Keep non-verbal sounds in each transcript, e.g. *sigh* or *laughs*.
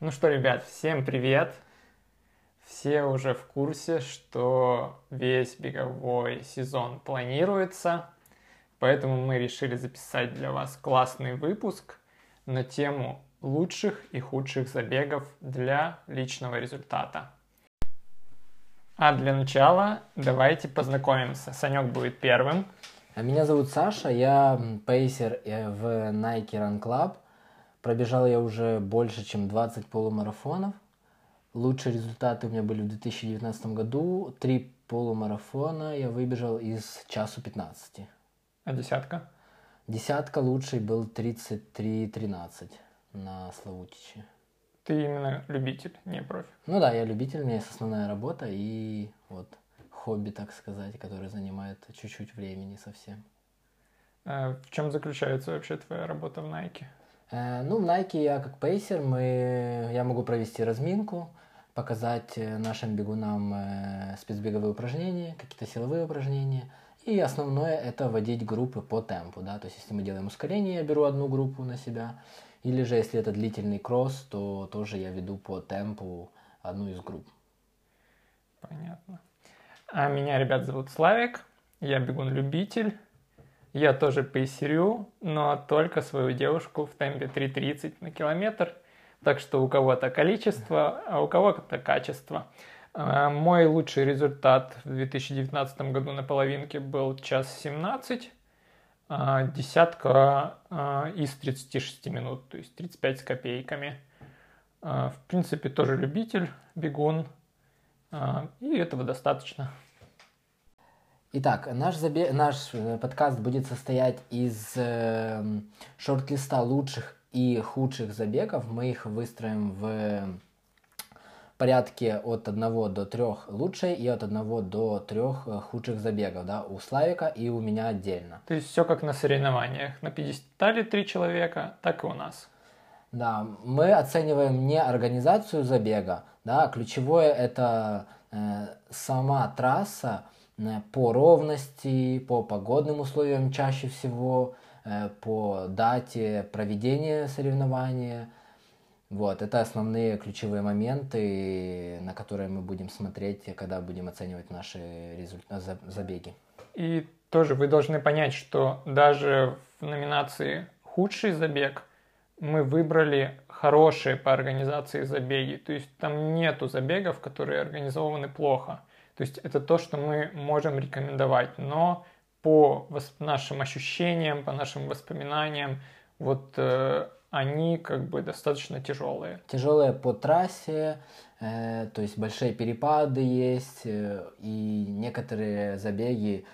Ну что, ребят, всем привет! Все уже в курсе, что весь беговой сезон планируется, поэтому мы решили записать для вас классный выпуск на тему лучших и худших забегов для личного результата. А для начала давайте познакомимся. Санек будет первым. А Меня зовут Саша, я пейсер э, в Nike Run Club. Пробежал я уже больше, чем 20 полумарафонов. Лучшие результаты у меня были в 2019 году. Три полумарафона я выбежал из часу 15. А десятка? Десятка лучший был 33-13 на Славутиче. Ты именно любитель, не профи. Ну да, я любитель, у меня есть основная работа и вот хобби, так сказать, которое занимает чуть-чуть времени совсем. Э, В чем заключается вообще твоя работа в Nike? Э, Ну, в Nike я как пейсер, мы, я могу провести разминку, показать э, нашим бегунам э, спецбеговые упражнения, какие-то силовые упражнения. И основное это вводить группы по темпу, да, то есть если мы делаем ускорение, я беру одну группу на себя, или же если это длительный кросс, то тоже я веду по темпу одну из групп. Понятно. А меня, ребят, зовут Славик. Я бегун-любитель. Я тоже пейсерю, но только свою девушку в темпе 3.30 на километр. Так что у кого-то количество, а у кого-то качество. А, Мой лучший результат в 2019 году на половинке был час 17, а десятка а, из 36 минут, то есть 35 с копейками. В принципе, тоже любитель, бегун, и этого достаточно. Итак, наш, забе- наш э, подкаст будет состоять из э, шорт-листа лучших и худших забегов. Мы их выстроим в порядке от 1 до 3 лучшие и от 1 до 3 худших забегов, да, у Славика и у меня отдельно. То есть все как на соревнованиях. На пьедестале три человека, так и у нас. Да, мы оцениваем не организацию забега, да, а ключевое это э, сама трасса э, по ровности, по погодным условиям чаще всего, э, по дате проведения соревнования. Вот, это основные ключевые моменты, на которые мы будем смотреть, когда будем оценивать наши результа- за- забеги. И тоже вы должны понять, что даже в номинации «Худший забег» мы выбрали хорошие по организации забеги. То есть там нету забегов, которые организованы плохо. То есть это то, что мы можем рекомендовать. Но по нашим ощущениям, по нашим воспоминаниям, вот э, они как бы достаточно тяжелые. Тяжелые по трассе, э, то есть большие перепады есть, э, и некоторые забеги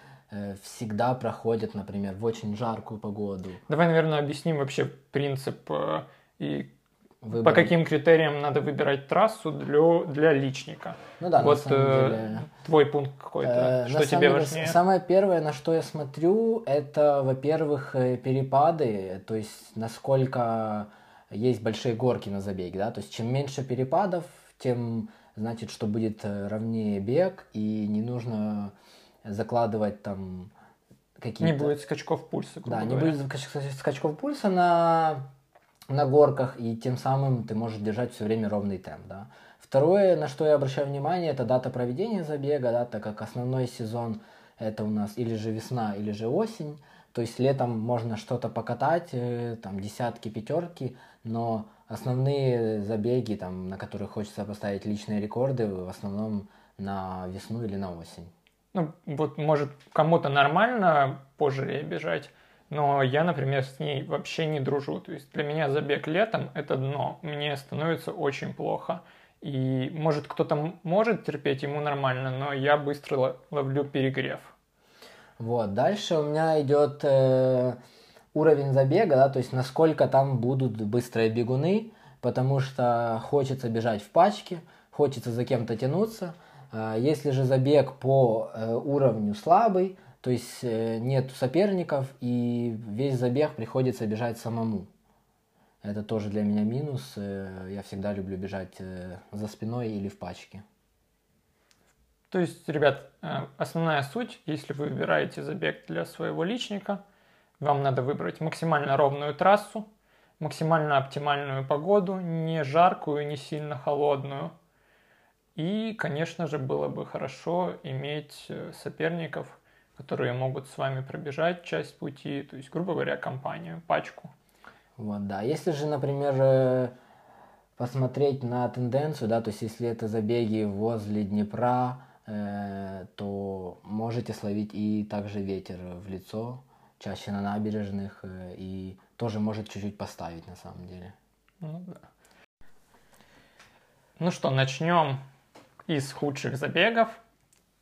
всегда проходят, например, в очень жаркую погоду. Давай, наверное, объясним вообще принцип э, и Выбор- по каким критериям надо выбирать трассу для, для личника. Ну да, на вот самом э, деле. твой пункт какой-то, Э, на что тебе деле, важнее. Самое первое, на что я смотрю, это, во-первых, э, перепады, то есть насколько есть большие горки на забеге, да, то есть чем меньше перепадов, тем значит, что будет э, ровнее бег, и не нужно закладывать там какие-то... Не будет скачков пульса, Да, не говоря. будет скач- скачков пульса на, на горках, и тем самым ты можешь держать все время ровный темп, да. Второе, на что я обращаю внимание, это дата проведения забега, да, так как основной сезон это у нас или же весна, или же осень, то есть летом можно что-то покатать, э, там десятки, пятерки, но основные забеги, там, на которых хочется поставить личные рекорды, в основном на весну или на осень. Ну, вот, может, кому-то нормально позже бежать, но я, например, с ней вообще не дружу. То есть для меня забег летом – это дно. Мне становится очень плохо. И, может, кто-то может терпеть, ему нормально, но я быстро ло- ловлю перегрев. Вот, дальше у меня идет э, уровень забега, да, то есть насколько там будут быстрые бегуны, потому что хочется бежать в пачке, хочется за кем-то тянуться. А Если же забег по э, уровню слабый, то есть э, нет соперников и весь забег приходится бежать самому. Это тоже для меня минус. э, Я всегда люблю бежать за спиной или в пачке. То есть, ребят, основная суть, если вы выбираете забег для своего личника, вам надо выбрать максимально ровную трассу, максимально оптимальную погоду, не жаркую, не сильно холодную. И, конечно же, было бы хорошо иметь э, соперников, которые могут с вами пробежать часть пути, то есть, грубо говоря, компанию, пачку. Вот, да. Если же, например, э, посмотреть на тенденцию, да, то есть если это забеги возле Днепра, э, то можете словить и также ветер в лицо, чаще на набережных, э, и тоже может чуть-чуть поставить на самом деле. Ну да. Ну что, начнем из худших забегов.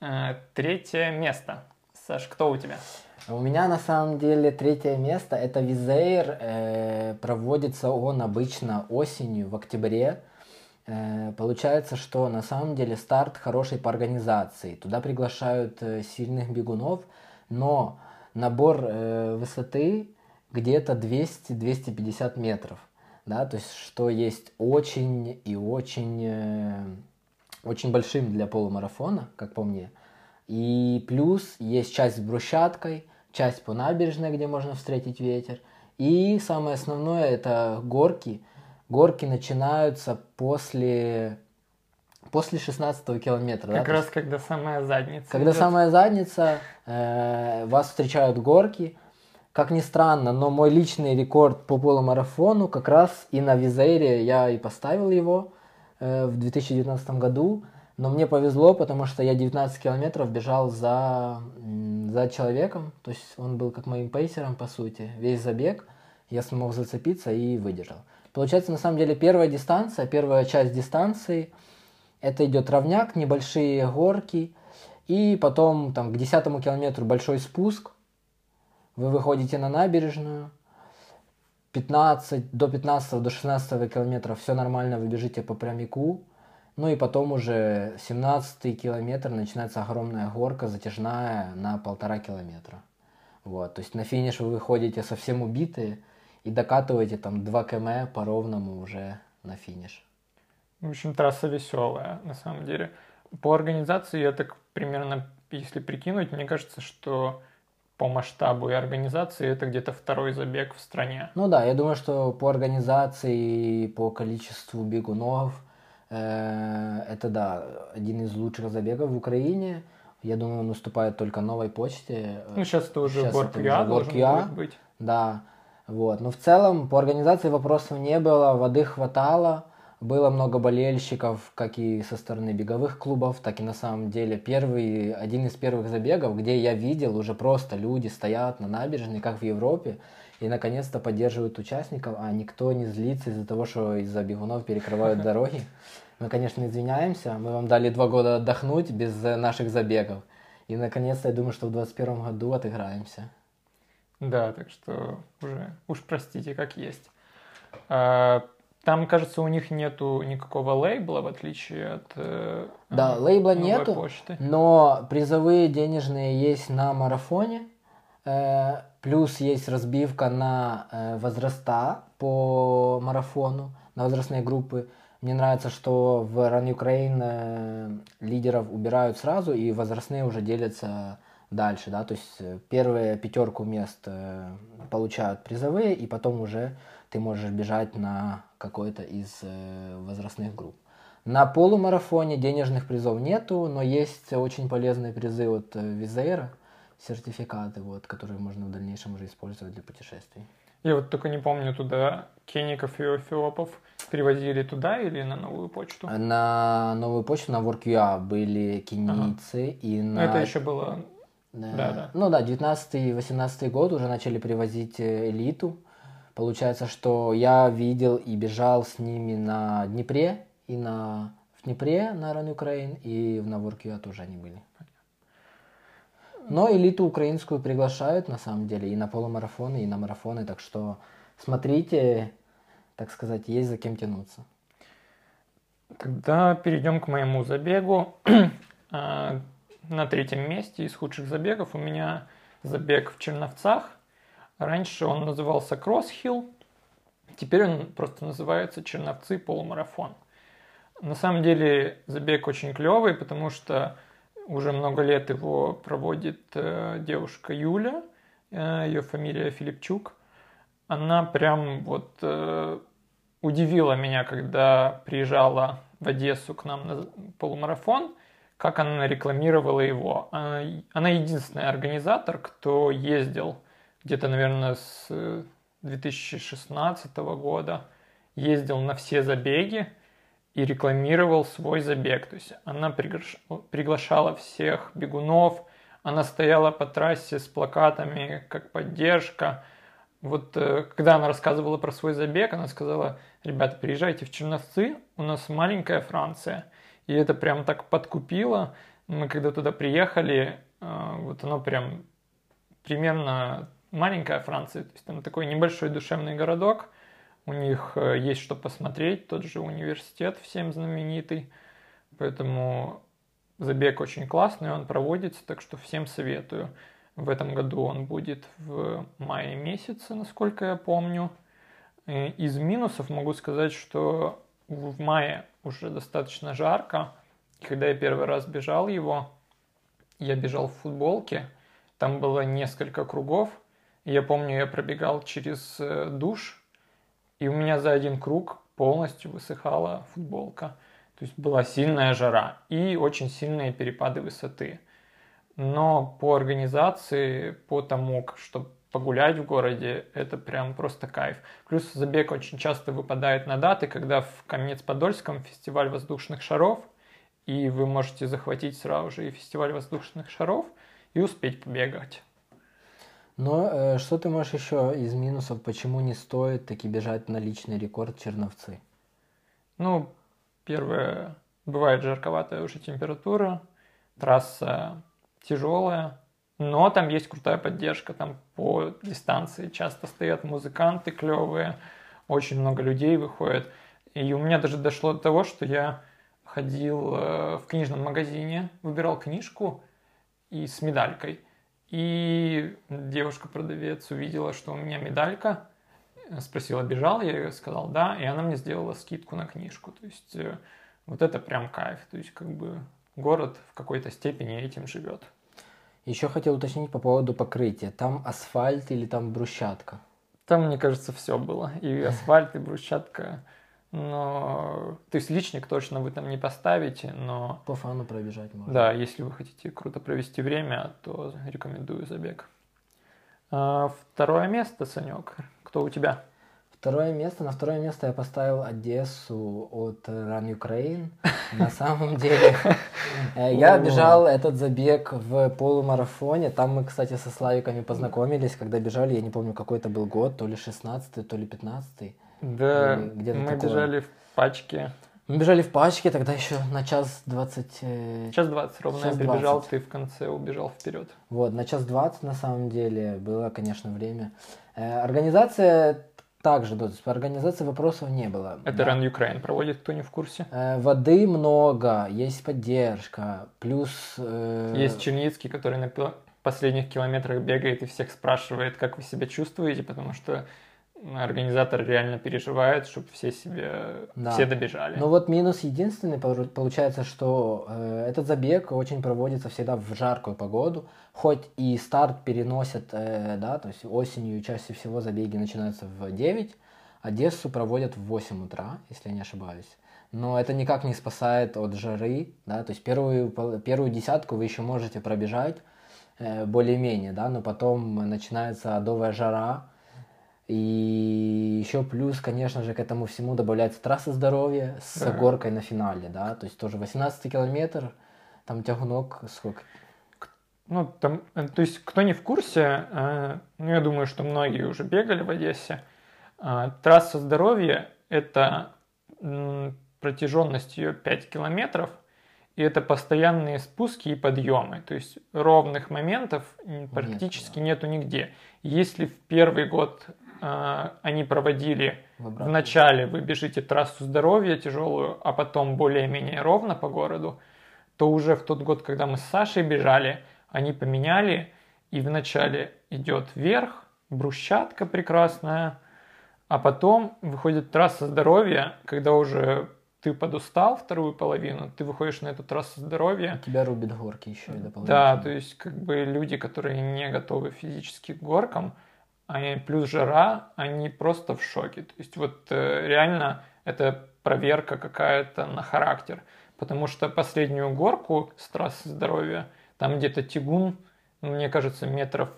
Э, третье место. Саш, кто у тебя? У меня на самом деле третье место это Визейр. Э, проводится он обычно осенью, в октябре. Э, получается, что на самом деле старт хороший по организации. Туда приглашают сильных бегунов, но набор высоты где-то 200-250 метров. Да, то есть, что есть очень и очень, очень большим для полумарафона, как по мне. И плюс есть часть с брусчаткой, часть по набережной, где можно встретить ветер. И самое основное это горки. Горки начинаются после, после 16 километра. Как да? раз когда самая задница. Когда идет. самая задница, э, вас встречают горки. Как ни странно, но мой личный рекорд по полумарафону как раз и на Визейре я и поставил его в 2019 году. Но мне повезло, потому что я 19 километров бежал за, за человеком. То есть он был как моим пейсером, по сути. Весь забег я смог зацепиться и выдержал. Получается, на самом деле, первая дистанция, первая часть дистанции, это идет ровняк, небольшие горки, и потом там к десятому километру большой спуск, вы выходите на набережную, 15, до 15 до 16 километра все нормально, вы бежите по прямику, ну и потом уже 17 километр начинается огромная горка затяжная на полтора километра. Вот, то есть на финиш вы выходите совсем убитые и докатываете там 2 км по ровному уже на финиш. В общем, трасса веселая, на самом деле. По организации я так примерно, если прикинуть, мне кажется, что по масштабу и организации это где-то второй забег в стране. Ну да, я думаю, что по организации, по количеству бегунов, э, это да, один из лучших забегов в Украине. Я думаю, он уступает только новой почте. Ну, сейчас это уже уже должен будет быть. Да, вот. Но в целом по организации вопросов не было, воды хватало, было много болельщиков, как и со стороны беговых клубов, так и на самом деле первый, один из первых забегов, где я видел уже просто люди стоят на набережной, как в Европе, и наконец-то поддерживают участников, а никто не злится из-за того, что из-за бегунов перекрывают *laughs* дороги. Мы, конечно, извиняемся, мы вам дали два года отдохнуть без э, наших забегов. И наконец-то я думаю, что в 2021 году отыграемся. Да, так что уже уж простите, как есть. А, Там, кажется, у них нету никакого лейбла, в отличие от э, Да, лейбла нету, почты. но призовые денежные есть на марафоне. Э, Плюс есть разбивка на э, возраста по марафону, на возрастные группы. Мне нравится, что в Run Ukraine э, лидеров убирают сразу, и возрастные уже делятся дальше, да, то есть э, первые пятерку мест э, получают призовые, и потом уже ты можешь бежать на какой-то из э, возрастных групп. На полумарафоне денежных призов нету, но есть очень полезные призы от э, Визейра, сертификаты, вот, которые можно в дальнейшем уже использовать для путешествий. Я вот только не помню, туда кеников и эфиопов перевозили туда или на новую почту? На новую почту, на WorkUA были кенийцы и Ну, на... Это еще было... Э, Да, да. Ну да, 19-18 год уже начали привозить э, элиту. Получается, что я видел и бежал с ними на Днепре, и на в Днепре на Run Ukraine, и на WorkUA тоже они были. Но элиту украинскую приглашают, на самом деле, и на полумарафоны, и на марафоны, так что смотрите, так сказать, есть за кем тянуться. Тогда перейдем к моему забегу. *clears throat* А, На третьем месте из худших забегов у меня забег в Черновцах. Раньше он назывался Кроссхилл, теперь он просто называется Черновцы полумарафон. На самом деле забег очень клевый, потому что Уже много лет его проводит э, девушка Юля, э, ее фамилия Филипчук. Она прям вот э, удивила меня, когда приезжала в Одессу к нам на полумарафон, как она рекламировала его. Она, она единственный организатор, кто ездил где-то, наверное, с 2016 года, ездил на все забеги, и рекламировал свой забег. То есть она приглашала всех бегунов, она стояла по трассе с плакатами как поддержка. Вот э, когда она рассказывала про свой забег, она сказала, ребята, приезжайте в Черновцы, у нас маленькая Франция. И это прям так подкупило. Мы когда туда приехали, э, вот оно прям примерно маленькая Франция, то есть там такой небольшой душевный городок – у них э, есть что посмотреть, тот же университет всем знаменитый. Поэтому забег очень классный, он проводится, так что всем советую. В этом году он будет в мае месяце, насколько я помню. Из минусов могу сказать, что в мае уже достаточно жарко. Когда я первый раз бежал его, я бежал в футболке, там было несколько кругов. Я помню, я пробегал через э, душ, и у меня за один круг полностью высыхала футболка. То есть была сильная жара и очень сильные перепады высоты. Но по организации, по тому, чтобы погулять в городе, это прям просто кайф. Плюс забег очень часто выпадает на даты, когда в Каменец-Подольском фестиваль воздушных шаров, и вы можете захватить сразу же и фестиваль воздушных шаров и успеть побегать. Но э, что ты можешь еще из минусов, почему не стоит таки бежать на личный рекорд Черновцы? Ну, первое, бывает жарковатая уже температура, трасса тяжелая, но там есть крутая поддержка, там по дистанции часто стоят музыканты клевые, очень много людей выходит. И у меня даже дошло до того, что я ходил э, в книжном магазине, выбирал книжку и с медалькой – и девушка-продавец увидела, что у меня медалька, спросила, бежал, я ей сказал да, и она мне сделала скидку на книжку. То есть э, вот это прям кайф. То есть как бы город в какой-то степени этим живет. Еще хотел уточнить по поводу покрытия. Там асфальт или там брусчатка? Там, мне кажется, все было. И асфальт, и брусчатка. Но, то есть личник точно вы там не поставите, но... По фану пробежать можно. Да, если вы хотите круто провести время, то рекомендую забег. А, второе место, Санек. Кто у тебя? Второе место. На второе место я поставил Одессу от Run Ukraine. На самом деле, э, я бежал этот забег в полумарафоне. Там мы, кстати, со Славиками познакомились, когда бежали, я не помню, какой это был год, то ли 16 то ли 15 да, где мы такое. бежали в пачке. Мы бежали в пачке, тогда еще на час двадцать... Э, час двадцать ровно час я прибежал, 20. ты в конце убежал вперед. Вот, на час двадцать на самом деле было, конечно, время. Э, организация также, да, по организации вопросов не было. Это да. Run Ukraine проводит, кто не в курсе? Э, воды много, есть поддержка, плюс... Э... Есть Черницкий, который на последних километрах бегает и всех спрашивает, как вы себя чувствуете, потому что организатор реально переживает, чтобы все себе да. все добежали. Ну вот минус единственный получается, что э, этот забег очень проводится всегда в жаркую погоду, хоть и старт переносят, э, да, то есть осенью чаще всего забеги начинаются в 9, Одессу проводят в 8 утра, если я не ошибаюсь. Но это никак не спасает от жары, да, то есть первую, первую десятку вы еще можете пробежать э, более-менее, да, но потом начинается адовая жара, и еще плюс, конечно же, к этому всему добавляется трасса здоровья с ага. горкой на финале, да, то есть тоже 18 километр, там тягунок сколько? Ну, там, э, то есть, кто не в курсе, э, ну, я думаю, что многие уже бегали в Одессе. Э, трасса здоровья – это протяженность ее 5 километров, и это постоянные спуски и подъемы. То есть ровных моментов практически Нет, да. нету нигде. Если в первый год они проводили в начале вы бежите трассу здоровья тяжелую, а потом более-менее ровно по городу, то уже в тот год, когда мы с Сашей бежали, они поменяли, и вначале идет вверх, брусчатка прекрасная, а потом выходит трасса здоровья, когда уже ты подустал вторую половину, ты выходишь на эту трассу здоровья. Тебя рубит горки еще и дополнительно. Да, то есть как бы люди, которые не готовы физически к горкам, плюс жара, они просто в шоке. То есть вот э, реально это проверка какая-то на характер. Потому что последнюю горку с трассы здоровья, там где-то тягун, мне кажется, метров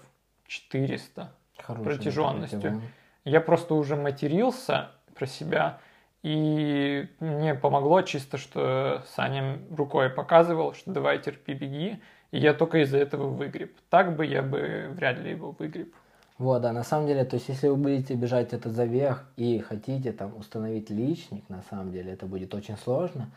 400 Хороший протяженностью. Я просто уже матерился про себя, и мне помогло чисто, что Саня рукой показывал, что давай терпи, беги, и я только из-за этого выгреб. Так бы я бы вряд ли его выгреб. Вот, да, на самом деле, то есть, если вы будете бежать этот забег и хотите там установить личник, на самом деле, это будет очень сложно.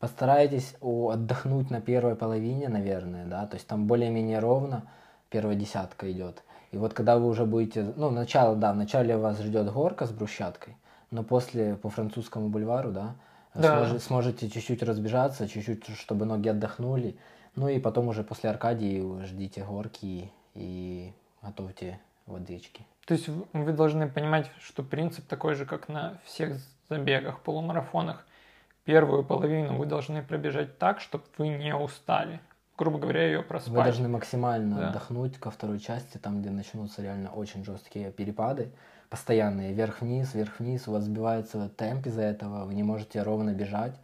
Постарайтесь отдохнуть на первой половине, наверное, да, то есть там более-менее ровно первая десятка идет. И вот когда вы уже будете, ну, начало, да, вначале вас ждет горка с брусчаткой, но после по французскому бульвару, да, Да. сможе- сможете чуть-чуть разбежаться, чуть-чуть, чтобы ноги отдохнули. Ну и потом уже после Аркадии ждите горки и готовьте водички. То есть вы должны понимать, что принцип такой же, как на всех забегах, полумарафонах. Первую половину вы должны пробежать так, чтобы вы не устали. Грубо говоря, ее проспать. Вы должны максимально Да. отдохнуть ко второй части, там, где начнутся реально очень жесткие перепады, постоянные, вверх-вниз, вверх-вниз, у вас сбивается темп из-за этого, вы не можете ровно бежать.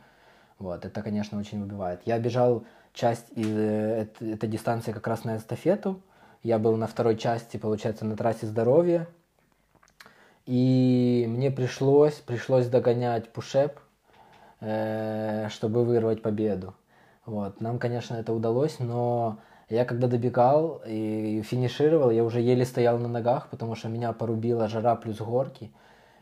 Вот, это, конечно, очень выбивает. Я бежал часть из э, эт- этой дистанции как раз на эстафету. Я был на второй части, получается, на трассе здоровья. И мне пришлось, пришлось догонять пушеп, э, чтобы вырвать победу. Вот. Нам, конечно, это удалось, но я когда добегал и финишировал, я уже еле стоял на ногах, потому что меня порубила жара плюс горки.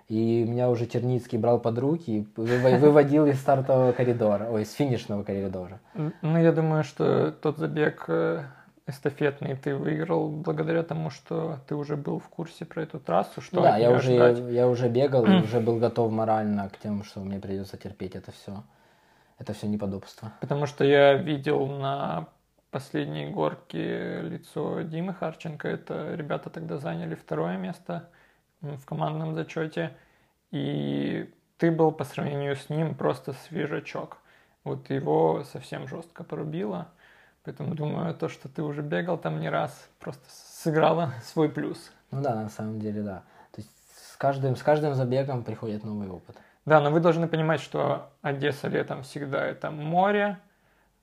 И меня уже Черницкий брал под руки и выво- *laughs* выводил из стартового коридора, ой, из финишного коридора. Ну, я думаю, что тот забег э, эстафетный ты выиграл благодаря тому, что ты уже был в курсе про эту трассу, что да, я уже, ждать. я уже бегал и уже был готов морально к тем, что мне придется терпеть это все. Это все неподобство. Потому что я видел на последней горке лицо Димы Харченко. Это ребята тогда заняли второе место в командном зачете. И ты был по сравнению с ним просто свежачок. Вот его совсем жестко порубило. Поэтому думаю, то, что ты уже бегал там не раз, просто сыграло свой плюс. Ну да, на самом деле, да. То есть с каждым, с каждым забегом приходит новый опыт. Да, но вы должны понимать, что Одесса летом всегда это море,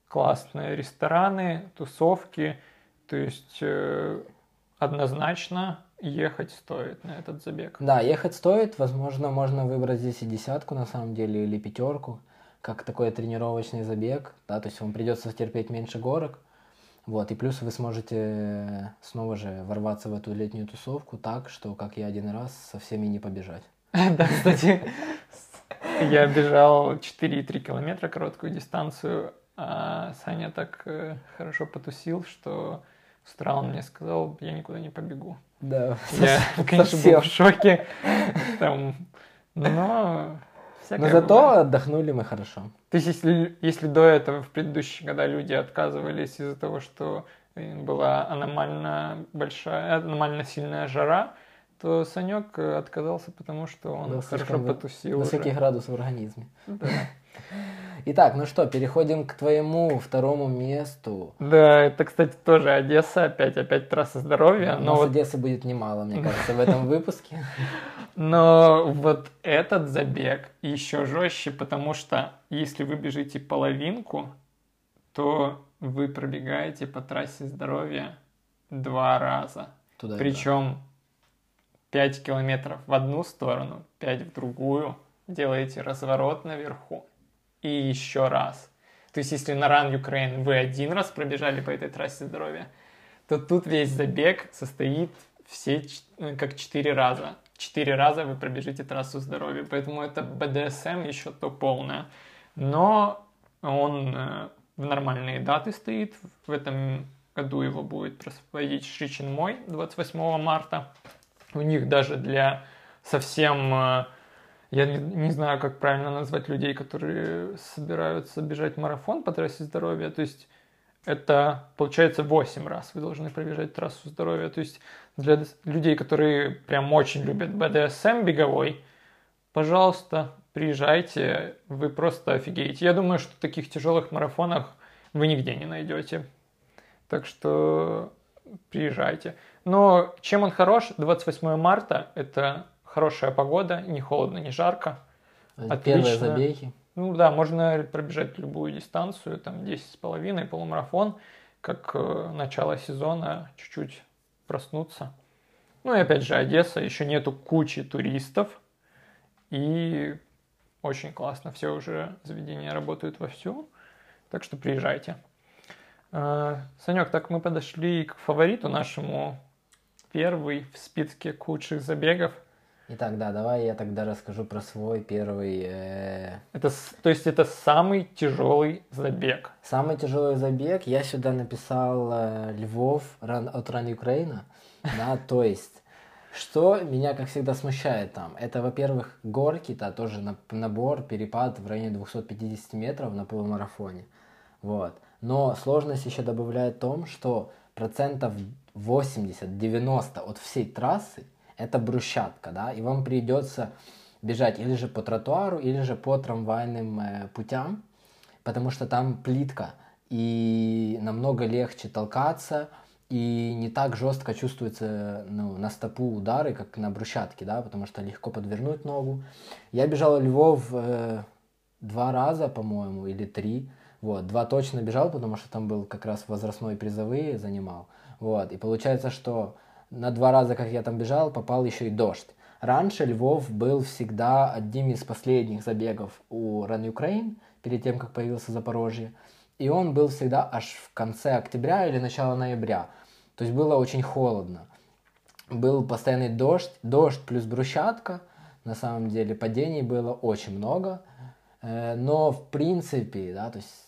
классные рестораны, тусовки. То есть э, однозначно ехать стоит на этот забег. Да, ехать стоит, возможно, можно выбрать здесь и десятку на самом деле, или пятерку, как такой тренировочный забег, да, то есть вам придется терпеть меньше горок, вот, и плюс вы сможете снова же ворваться в эту летнюю тусовку так, что, как я один раз, со всеми не побежать. *laughs* Да, кстати, я бежал 4,3 километра короткую дистанцию, а Саня так э, хорошо потусил, что с утра он мне сказал, я никуда не побегу. Да, Я, *laughs* конечно, был в шоке. Там, но всякое Но зато бывает. отдохнули мы хорошо. То есть, если, если до этого, в предыдущие года люди отказывались из-за того, что была аномально большая, аномально сильная жара, то Санек отказался, потому что он Был хорошо потусил Высокий уже. градус в организме. Да. Итак, ну что, переходим к твоему второму месту. Да, это, кстати, тоже Одесса, опять, опять трасса здоровья, но нас вот Одессы будет немало, мне *laughs* кажется, в этом выпуске. Но вот этот забег еще жестче, потому что если вы бежите половинку, то вы пробегаете по трассе здоровья два раза. Туда Причем 5 километров в одну сторону, 5 в другую. Делаете разворот наверху и еще раз. То есть, если на Run Ukraine вы один раз пробежали по этой трассе здоровья, то тут весь забег состоит все э, как 4 раза. 4 раза вы пробежите трассу здоровья. Поэтому это BDSM еще то полное. Но он э, в нормальные даты стоит. В этом году его будет проводить Шичин Мой 28 марта. У них даже для совсем, э, я не, не знаю, как правильно назвать людей, которые собираются бежать марафон по трассе здоровья. То есть это получается 8 раз вы должны пробежать трассу здоровья. То есть для людей, которые прям очень любят BDSM беговой, пожалуйста, приезжайте, вы просто офигеете. Я думаю, что таких тяжелых марафонах вы нигде не найдете. Так что приезжайте. Но чем он хорош? 28 марта – это хорошая погода, не холодно, не жарко. Отлично. Первые забеги. Ну да, можно пробежать любую дистанцию, там 10,5, полумарафон, как э, начало сезона, чуть-чуть проснуться. Ну и опять же, Одесса, еще нету кучи туристов, и очень классно, все уже заведения работают вовсю, так что приезжайте. Э, Санек, так мы подошли к фавориту нашему, первый в списке худших забегов – Итак, да, давай я тогда расскажу про свой первый... Э... Это, то есть это самый тяжелый забег? Самый тяжелый забег. Я сюда написал э, Львов ран, от Ран Украина. Да, *laughs* то есть, что меня, как всегда, смущает там, это, во-первых, горки, да, тоже набор, перепад в районе 250 метров на полумарафоне. Вот. Но сложность еще добавляет в том, что процентов 80-90 от всей трассы это брусчатка, да, и вам придется бежать или же по тротуару, или же по трамвайным э, путям, потому что там плитка, и намного легче толкаться, и не так жестко чувствуется ну, на стопу удары, как на брусчатке, да, потому что легко подвернуть ногу. Я бежал Львов э, два раза, по-моему, или три, вот, два точно бежал, потому что там был как раз возрастной призовые занимал, вот, и получается, что на два раза, как я там бежал, попал еще и дождь. Раньше Львов был всегда одним из последних забегов у Run Ukraine, перед тем, как появился Запорожье. И он был всегда аж в конце октября или начало ноября. То есть было очень холодно. Был постоянный дождь, дождь плюс брусчатка. На самом деле падений было очень много. Э, но в принципе, да, то есть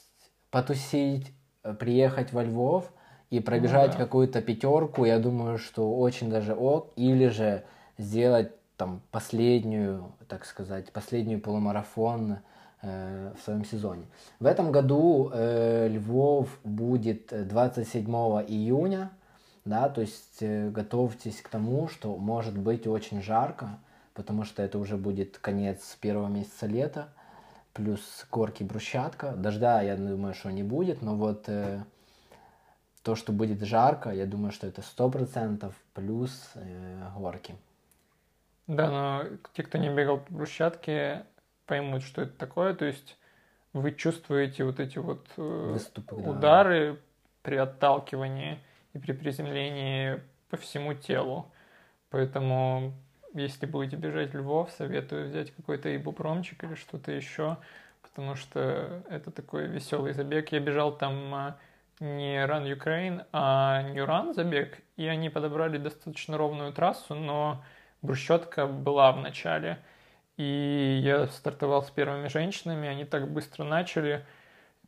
потусить, э, приехать во Львов – и пробежать ну, да. какую-то пятерку, я думаю, что очень даже ок, или же сделать там последнюю, так сказать, последнюю полумарафон э, в своем сезоне. В этом году э, Львов будет 27 июня, да, то есть э, готовьтесь к тому, что может быть очень жарко, потому что это уже будет конец первого месяца лета, плюс горки брусчатка. Дождя, я думаю, что не будет, но вот э, то, что будет жарко, я думаю, что это сто процентов плюс э, горки. Да, но те, кто не бегал по брусчатке, поймут, что это такое. То есть вы чувствуете вот эти вот э, Выступы, удары да. при отталкивании и при приземлении по всему телу. Поэтому, если будете бежать в Львов, советую взять какой-то ибупромчик или что-то еще, потому что это такой веселый забег. Я бежал там а, не Run Ukraine, а New Run забег, и они подобрали достаточно ровную трассу, но брусчатка была в начале. И я стартовал с первыми женщинами, они так быстро начали.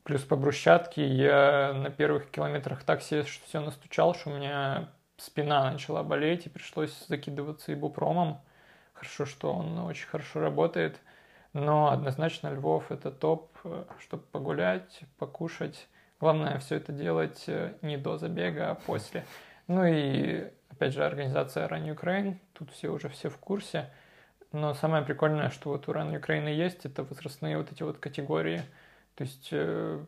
Плюс по брусчатке я на первых километрах так себе все настучал, что у меня спина начала болеть, и пришлось закидываться ибупромом. Хорошо, что он очень хорошо работает. Но однозначно Львов это топ, э, чтобы погулять, покушать Главное все это делать э, не до забега, а после. Ну и, опять же, организация Run Ukraine, тут все уже все в курсе. Но самое прикольное, что вот у Run Ukraine есть, это возрастные вот эти вот категории. То есть э,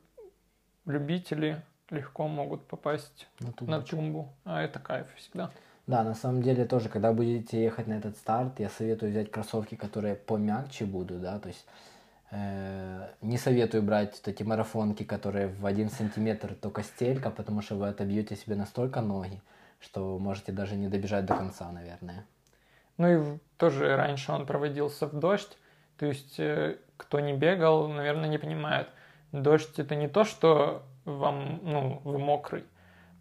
любители легко могут попасть на тумбу. на тумбу, а это кайф всегда. Да, на самом деле тоже, когда будете ехать на этот старт, я советую взять кроссовки, которые помягче будут, да, то есть не советую брать эти марафонки, которые в один сантиметр только стелька, потому что вы отобьете себе настолько ноги, что можете даже не добежать до конца, наверное. Ну и тоже раньше он проводился в дождь, то есть э, кто не бегал, наверное, не понимает. Дождь это не то, что вам, ну, вы мокрый.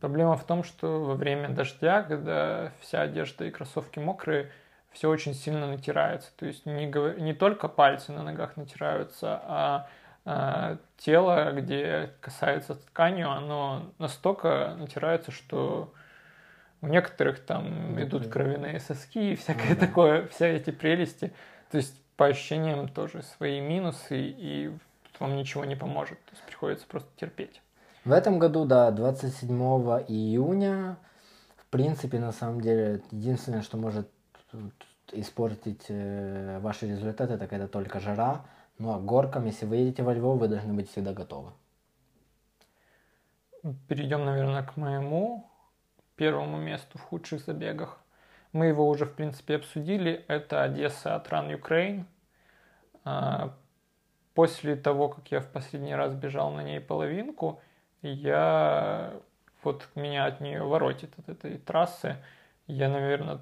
Проблема в том, что во время дождя, когда вся одежда и кроссовки мокрые, все очень сильно натирается. То есть не, не только пальцы на ногах натираются, а, а тело, где касается тканью, оно настолько натирается, что у некоторых там да, идут кровяные соски и всякое да. такое, все эти прелести. То есть по ощущениям тоже свои минусы, и вам ничего не поможет. То есть приходится просто терпеть. В этом году, да, 27 июня, в принципе, на самом деле, единственное, что может испортить э, ваши результаты, так это только жара. Ну а горкам, если вы едете во Львов, вы должны быть всегда готовы. Перейдем, наверное, к моему первому месту в худших забегах. Мы его уже, в принципе, обсудили. Это Одесса от Run Ukraine. А, после того, как я в последний раз бежал на ней половинку, я вот меня от нее воротит от этой трассы. Я, наверное,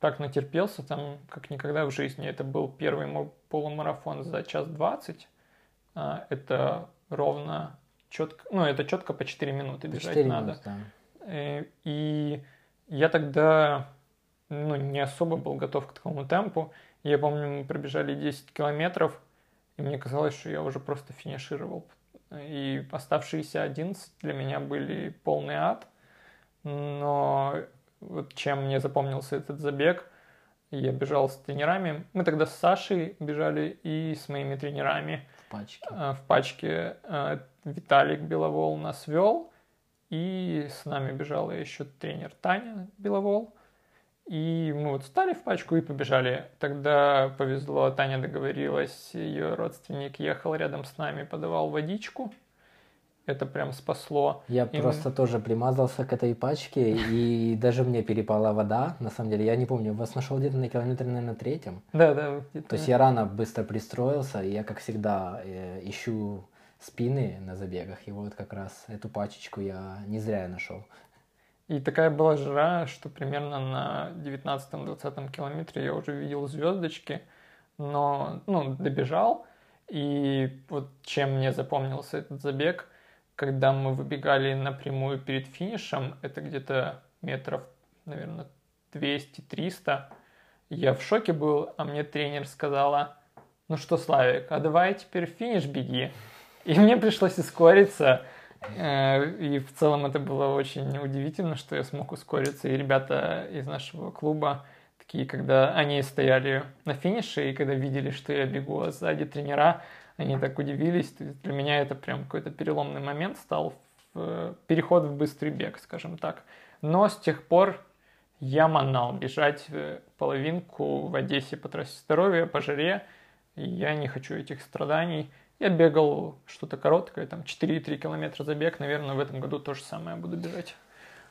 так натерпелся там, как никогда в жизни. Это был первый полумарафон за час двадцать. А, это ровно четко, ну, это четко по 4 минуты бежать 4 надо. Минуты, да. Э, и я тогда ну, не особо был готов к такому темпу. Я помню, мы пробежали 10 километров, и мне казалось, что я уже просто финишировал. И оставшиеся 11 для меня были полный ад. Но вот чем мне запомнился этот забег, я бежал с тренерами. Мы тогда с Сашей бежали и с моими тренерами. В пачке. Э, в пачке. Э, Виталик Беловол нас вел. И с нами бежала еще тренер Таня Беловол. И мы вот стали в пачку и побежали. Тогда повезло, Таня договорилась, ее родственник ехал рядом с нами, подавал водичку. Это прям спасло. Я и просто тоже примазался к этой пачке, *laughs* и даже мне перепала вода. На самом деле, я не помню, вас нашел где-то на километре, наверное, третьем. Да, да. То есть я рано быстро пристроился, и я, как всегда, э, ищу спины на забегах. И вот как раз эту пачечку я не зря нашел. И такая была жара, что примерно на 19-20 километре я уже видел звездочки, но ну, добежал. И вот чем мне запомнился этот забег, когда мы выбегали напрямую перед финишем, это где-то метров, наверное, 200-300, я в шоке был, а мне тренер сказала, ну что, Славик, а давай теперь финиш беги. И мне пришлось ускориться. Э, и в целом это было очень удивительно, что я смог ускориться. И ребята из нашего клуба, такие, когда они стояли на финише, и когда видели, что я бегу, сзади тренера, они так удивились. То есть для меня это прям какой-то переломный момент стал, в, переход в быстрый бег, скажем так. Но с тех пор я манал бежать половинку в Одессе по трассе здоровья, по жаре. Я не хочу этих страданий. Я бегал что-то короткое, там 4,3 километра забег. Наверное, в этом году то же самое буду бежать.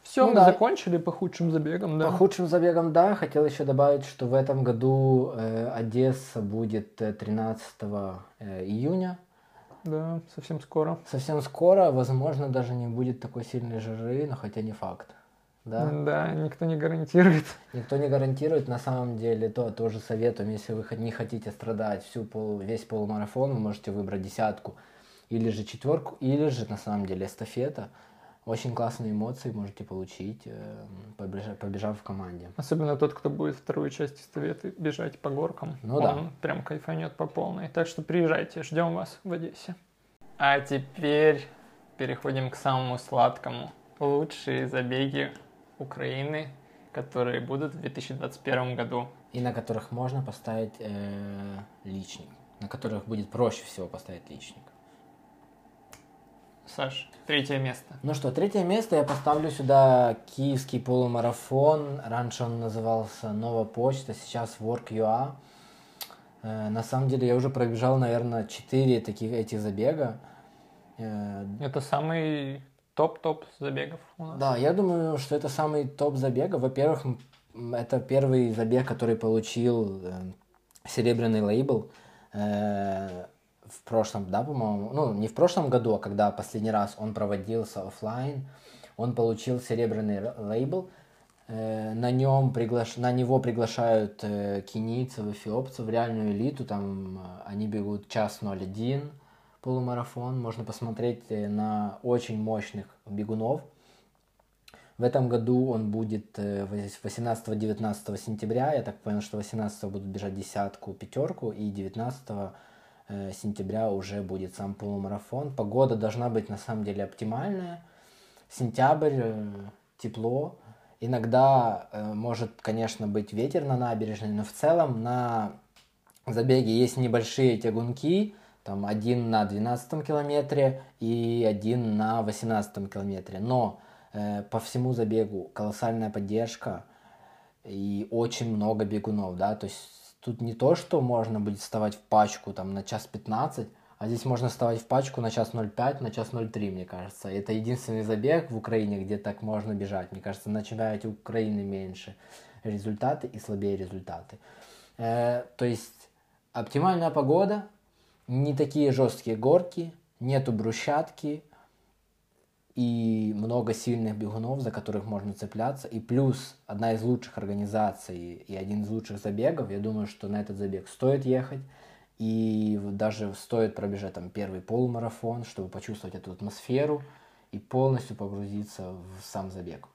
Все, ну, мы да. закончили по худшим забегам, да. По худшим забегам, да. Хотел еще добавить, что в этом году э, Одесса будет 13 э, э, июня. Да, совсем скоро. Совсем скоро, возможно, даже не будет такой сильной жары, но хотя не факт да? Да, никто не гарантирует. *laughs* Никто не гарантирует, на самом деле, то тоже советуем, если вы не хотите страдать всю пол, весь полумарафон, вы можете выбрать десятку или же четверку, или же, на самом деле, эстафета. Очень классные эмоции можете получить, э, побежав, побежав в команде. Особенно тот, кто будет вторую часть эстафеты бежать по горкам. Ну он да. прям кайфанет по полной. Так что приезжайте, ждем вас в Одессе. А теперь переходим к самому сладкому. Лучшие забеги Украины, которые будут в 2021 году. И на которых можно поставить э, личник, на которых будет проще всего поставить личник. Саш, третье место. Ну что, третье место я поставлю сюда киевский полумарафон. Раньше он назывался Новая почта, сейчас Work.ua. Э, на самом деле я уже пробежал, наверное, 4 таких этих забега. Э, Это самый топ-топ забегов у нас. Да, я думаю, что это самый топ забегов. Во-первых, это первый забег, который получил э, серебряный лейбл в прошлом, да, по-моему, ну, не в прошлом году, а когда последний раз он проводился офлайн, он получил серебряный лейбл. Э, на нем приглаш... на него приглашают э, кенийцев, эфиопцев реальную элиту, там э, они бегут час 01, полумарафон. Можно посмотреть э, на очень мощных бегунов. В этом году он будет 18-19 э, сентября. Я так понял, что 18 будут бежать десятку, пятерку, и 19 э, сентября уже будет сам полумарафон. Погода должна быть на самом деле оптимальная. Сентябрь, тепло. Иногда может, конечно, быть ветер на набережной, но в целом на забеге есть небольшие тягунки, там один на 12 километре и один на 18 километре. Но э, по всему забегу колоссальная поддержка. и очень много бегунов, да, то есть тут не то, что можно будет вставать в пачку там на час 15, а здесь можно вставать в пачку на час 0,5, на час 0,3, мне кажется. Это единственный забег в Украине, где так можно бежать. Мне кажется, на чемпионате Украины меньше результаты и слабее результаты. Э, то есть оптимальная погода, не такие жесткие горки, нету брусчатки, и много сильных бегунов, за которых можно цепляться. И плюс одна из лучших организаций и один из лучших забегов. Я думаю, что на этот забег стоит ехать. И даже стоит пробежать там первый полумарафон, чтобы почувствовать эту атмосферу и полностью погрузиться в сам забег.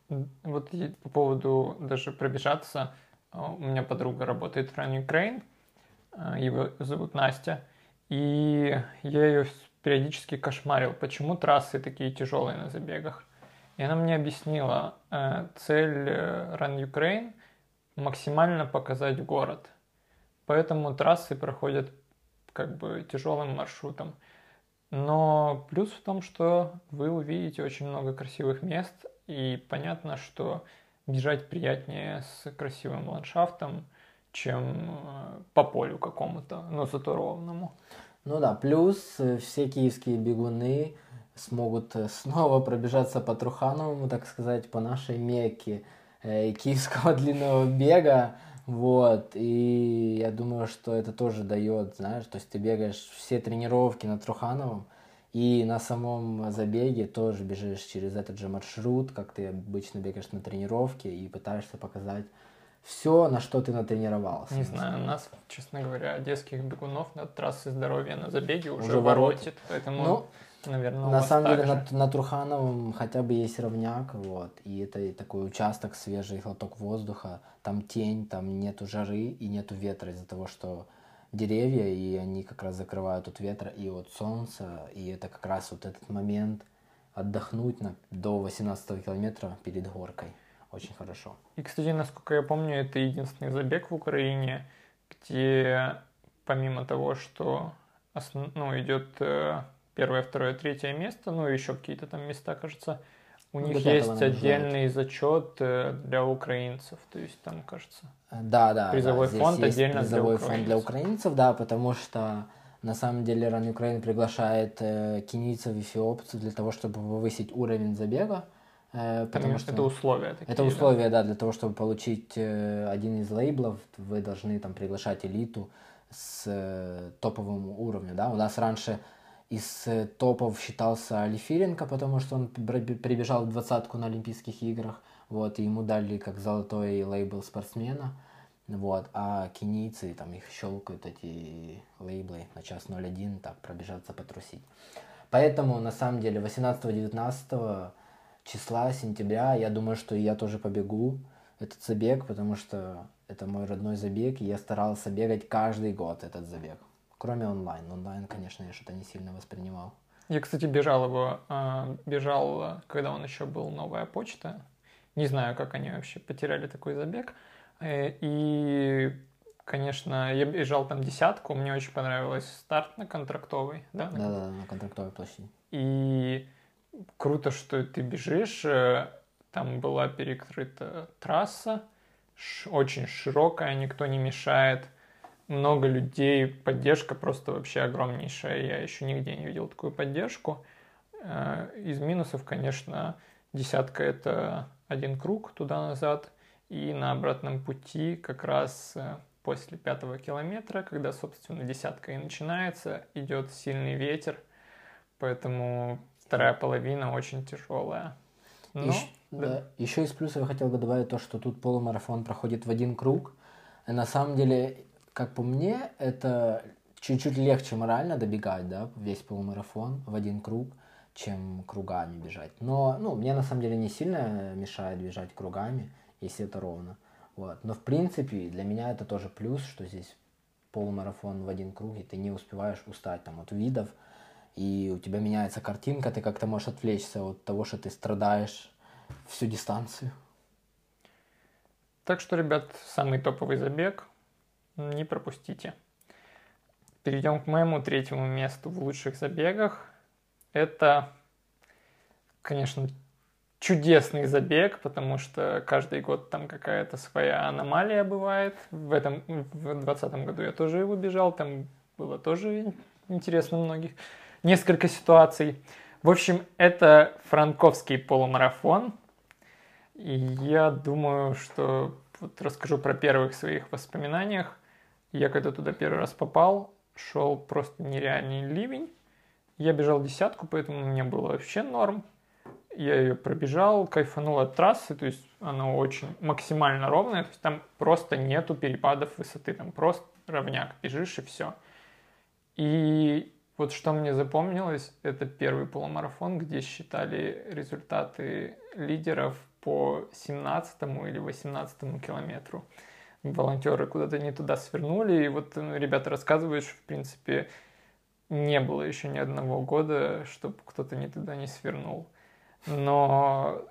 Вот по поводу даже пробежаться, а, у меня подруга работает в Run Ukraine, а, его зовут Настя, и я ее периодически кошмарил, почему трассы такие тяжелые на забегах. И она мне объяснила, э, цель э, Run Ukraine максимально показать город. Поэтому трассы проходят как бы тяжелым маршрутом. Но плюс в том, что вы увидите очень много красивых мест, и понятно, что бежать приятнее с красивым ландшафтом, чем э, по полю какому-то, но зато ровному. Ну да, плюс э, все киевские бегуны смогут э, снова пробежаться по Трухановому, так сказать, по нашей Мекке э, киевского *laughs* длинного бега. Вот, и я думаю, что это тоже дает, знаешь, то есть ты бегаешь все тренировки на Трухановом, и на самом забеге тоже бежишь через этот же маршрут, как ты обычно бегаешь на тренировке, и пытаешься показать все, на что ты натренировался. Не знаю, нас, честно говоря, одесских бегунов на трассы здоровья на забеге уже, уже воротит, поэтому, ну, наверное, На самом деле на, на Трухановом хотя бы есть ровняк, вот, и это такой участок, свежий глоток воздуха, там тень, там нету жары и нету ветра из-за того, что деревья, и они как раз закрывают от ветра и от солнца, и это как раз вот этот момент отдохнуть на, до 18 километра перед горкой очень хорошо. И, кстати, насколько я помню, это единственный забег в Украине, где помимо того, что основ... ну, идет э, первое, второе, третье место, ну и еще какие-то там места, кажется, у ну, них есть отдельный зачет э, для украинцев, то есть там, кажется, да, да, призовой да. фонд есть отдельно призовой для фонд для украинцев, да, потому что на самом деле Run Ukraine приглашает э, кенийцев и эфиопцев для того, чтобы повысить уровень забега. Э, потому что это условия такие. Это условия, да? да, для того, чтобы получить э, один из лейблов, вы должны там приглашать элиту с э, топовым уровнем, да. У нас раньше из топов считался Алифиренко, потому что он прибежал в двадцатку на Олимпийских играх, вот, и ему дали как золотой лейбл спортсмена, вот, а кенийцы там их щелкают эти лейблы на час 01, так, пробежаться, потрусить. Поэтому, на самом деле, 18-19 числа сентября. Я думаю, что я тоже побегу этот забег, потому что это мой родной забег, и я старался бегать каждый год этот забег. Кроме онлайн. Онлайн, конечно, я что-то не сильно воспринимал. Я, кстати, бежал его, а, бежал, когда он еще был новая почта. Не знаю, как они вообще потеряли такой забег. Э, и, конечно, я бежал там десятку, мне очень понравилось старт на контрактовой, да? Да, да, на контрактовой площади. И круто, что ты бежишь. Э, там была перекрыта трасса, очень широкая, никто не мешает. Много людей, поддержка просто вообще огромнейшая. Я еще нигде не видел такую поддержку. Э, из минусов, конечно, десятка это один круг туда-назад. И на обратном пути как раз э, после пятого километра, когда, собственно, десятка и начинается, идет сильный ветер. Поэтому вторая половина очень тяжелая. Но, еще, да. Да, еще из плюсов я хотел бы добавить то, что тут полумарафон проходит в один круг. И на самом деле, как по мне, это чуть-чуть легче морально добегать, да, весь полумарафон в один круг, чем кругами бежать. Но, ну, мне на самом деле не сильно мешает бежать кругами, если это ровно. Вот. Но в принципе для меня это тоже плюс, что здесь полумарафон в один круг, и ты не успеваешь устать там от видов, и у тебя меняется картинка, ты как-то можешь отвлечься от того, что ты страдаешь всю дистанцию. Так что, ребят, самый топовый забег не пропустите. Перейдем к моему третьему месту в лучших забегах. Это, конечно, чудесный забег, потому что каждый год там какая-то своя аномалия бывает. В этом, в 2020 году я тоже его бежал, там было тоже интересно многих. Несколько ситуаций. В общем, это франковский полумарафон. И я думаю, что вот расскажу про первых своих воспоминаниях. Я когда туда первый раз попал, шел просто нереальный ливень. Я бежал десятку, поэтому мне было вообще норм. Я ее пробежал, кайфанул от трассы, то есть она очень максимально ровная, то есть там просто нету перепадов высоты, там просто ровняк, бежишь и все. И вот что мне запомнилось, это первый полумарафон, где считали результаты лидеров по 17 или 18 километру. Волонтеры куда-то не туда свернули, и вот ну, ребята рассказывают, что, в принципе, не было еще ни одного года, чтобы кто-то не туда не свернул. Но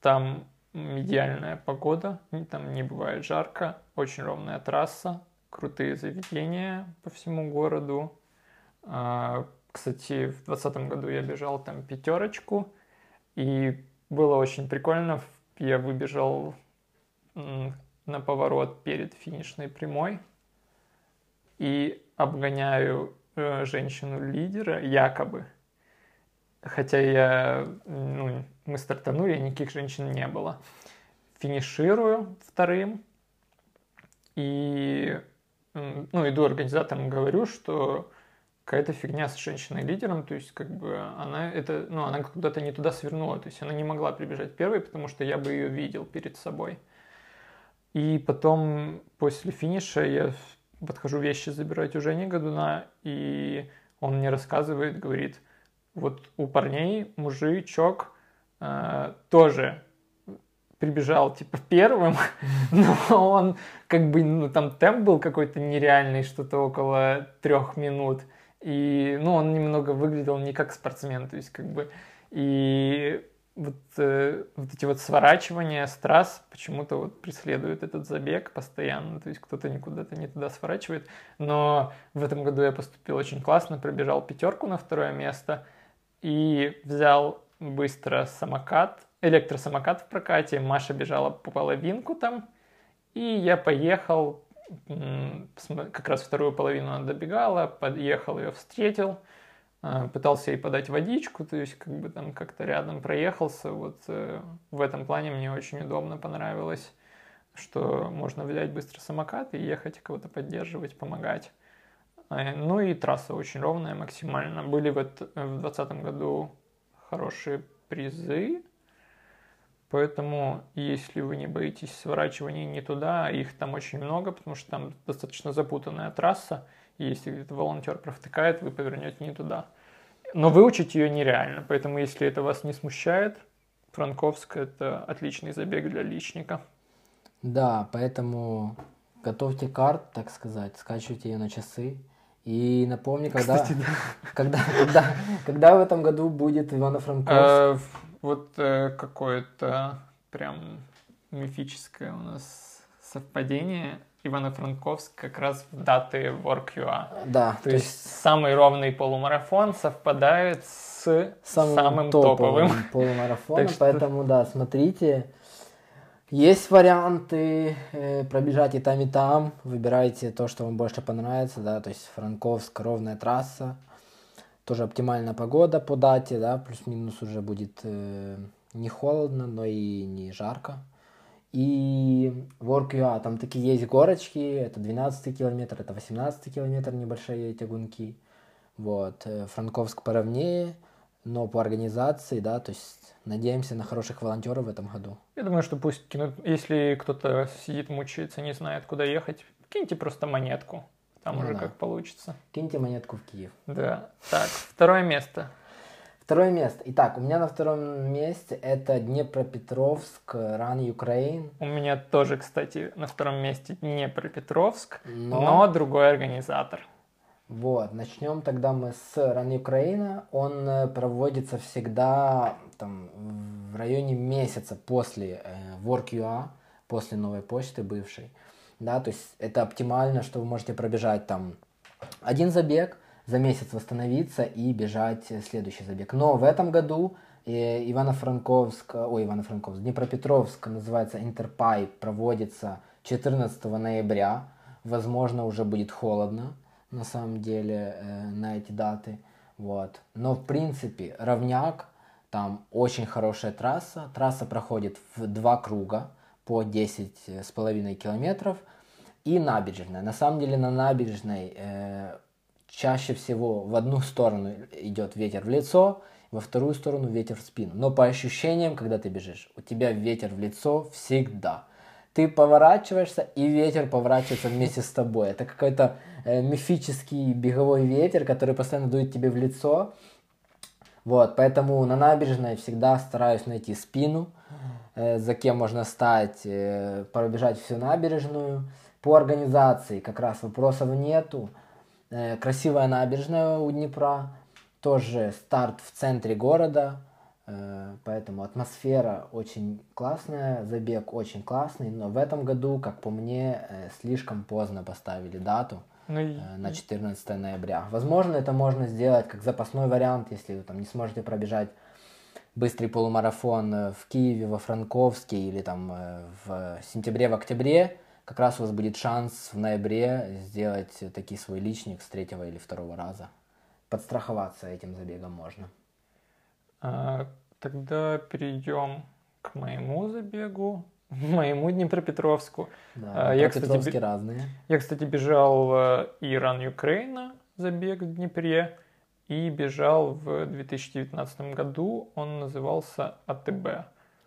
там идеальная погода, там не бывает жарко, очень ровная трасса, крутые заведения по всему городу. А, кстати, в 2020 году я бежал там пятерочку, и было очень прикольно. Я выбежал на поворот перед финишной прямой и обгоняю э, женщину-лидера, якобы. Хотя я, ну, мы стартанули, никаких женщин не было. Финиширую вторым и, ну, иду организаторам, говорю, что какая-то фигня с женщиной-лидером, то есть как бы она это, ну, она куда-то не туда свернула, то есть она не могла прибежать первой, потому что я бы ее видел перед собой. И потом после финиша я подхожу вещи забирать у Жени Годуна, и он мне рассказывает, говорит, вот у парней мужичок э, тоже прибежал типа первым, *laughs* но он как бы, ну там темп был какой-то нереальный, что-то около трех минут. И, ну, он немного выглядел не как спортсмен, то есть как бы, и вот, э, вот эти вот сворачивания с трасс почему-то вот преследуют этот забег постоянно, то есть кто-то никуда-то не туда сворачивает, но в этом году я поступил очень классно, пробежал пятерку на второе место и взял быстро самокат, электросамокат в прокате, Маша бежала по половинку там, и я поехал как раз вторую половину она добегала, подъехал ее встретил, а, пытался ей подать водичку, то есть как бы там как-то рядом проехался. Вот э, в этом плане мне очень удобно понравилось, что можно взять быстро самокат и ехать кого-то поддерживать, помогать. А, ну и трасса очень ровная максимально. Были вот в 2020 году хорошие призы, Поэтому, если вы не боитесь сворачивания не туда, их там очень много, потому что там достаточно запутанная трасса, и если где-то волонтер провтыкает, вы повернете не туда. Но выучить ее нереально, поэтому если это вас не смущает, Франковск – это отличный забег для личника. Да, поэтому готовьте карт, так сказать, скачивайте ее на часы. И напомни, когда, Кстати, да. когда, когда, когда в этом году будет Ивано-Франковск? Вот э, какое-то прям мифическое у нас совпадение. Ивано-Франковск как раз в даты WorkUA. Да. То, то есть, есть самый ровный полумарафон совпадает с самым, самым топовым, топовым *laughs* полумарафоном, что... поэтому да, смотрите. Есть варианты э, пробежать и там, и там. Выбирайте то, что вам больше понравится, да, то есть Франковск, ровная трасса тоже оптимальная погода по дате, да, плюс-минус уже будет э, не холодно, но и не жарко. И WorkUA, там такие есть горочки, это 12 километр, это 18 километр, небольшие тягунки. Вот, э, Франковск поровнее, но по организации, да, то есть надеемся на хороших волонтеров в этом году. Я думаю, что пусть кинут, если кто-то сидит, мучается, не знает, куда ехать, киньте просто монетку. Там ну, уже да. как получится. Киньте монетку в Киев. Да. Так, второе место. Второе место. Итак, у меня на втором месте это Днепропетровск, Ран Украин. У меня тоже, кстати, на втором месте Днепропетровск, но, но другой организатор. Вот, начнем тогда мы с Ран Украина. Он э, проводится всегда там, в районе месяца после э, WorkUA, после новой почты бывшей да, то есть это оптимально, что вы можете пробежать там один забег, за месяц восстановиться и бежать следующий забег. Но в этом году И Ивано-Франковск, ой, Ивано-Франковск, Днепропетровск называется Интерпай, проводится 14 ноября. Возможно, уже будет холодно, на самом деле, э, на эти даты. Вот. Но, в принципе, равняк, там очень хорошая трасса. Трасса проходит в два круга по 10,5 километров. И набережная. На самом деле на набережной э, чаще всего в одну сторону идет ветер в лицо, во вторую сторону ветер в спину. Но по ощущениям, когда ты бежишь, у тебя ветер в лицо всегда. Ты поворачиваешься, и ветер поворачивается вместе с тобой. Это какой-то э, мифический беговой ветер, который постоянно дует тебе в лицо. Вот, поэтому на набережной всегда стараюсь найти спину, за кем можно стать, э, пробежать всю набережную. По организации как раз вопросов нету. Э, красивая набережная у Днепра, тоже старт в центре города, э, поэтому атмосфера очень классная, забег очень классный, но в этом году, как по мне, э, слишком поздно поставили дату ну, на 14 ноября. Возможно, это можно сделать как запасной вариант, если вы там не сможете пробежать быстрый полумарафон в Киеве, во Франковске или там в сентябре, в октябре, как раз у вас будет шанс в ноябре сделать таки свой личник с третьего или второго раза. Подстраховаться этим забегом можно. А, тогда перейдем к моему забегу, *laughs* моему Днепропетровску. Да, а, я, кстати, разные. Я, кстати, бежал в Иран Украина забег в Днепре и бежал в 2019 году. Он назывался АТБ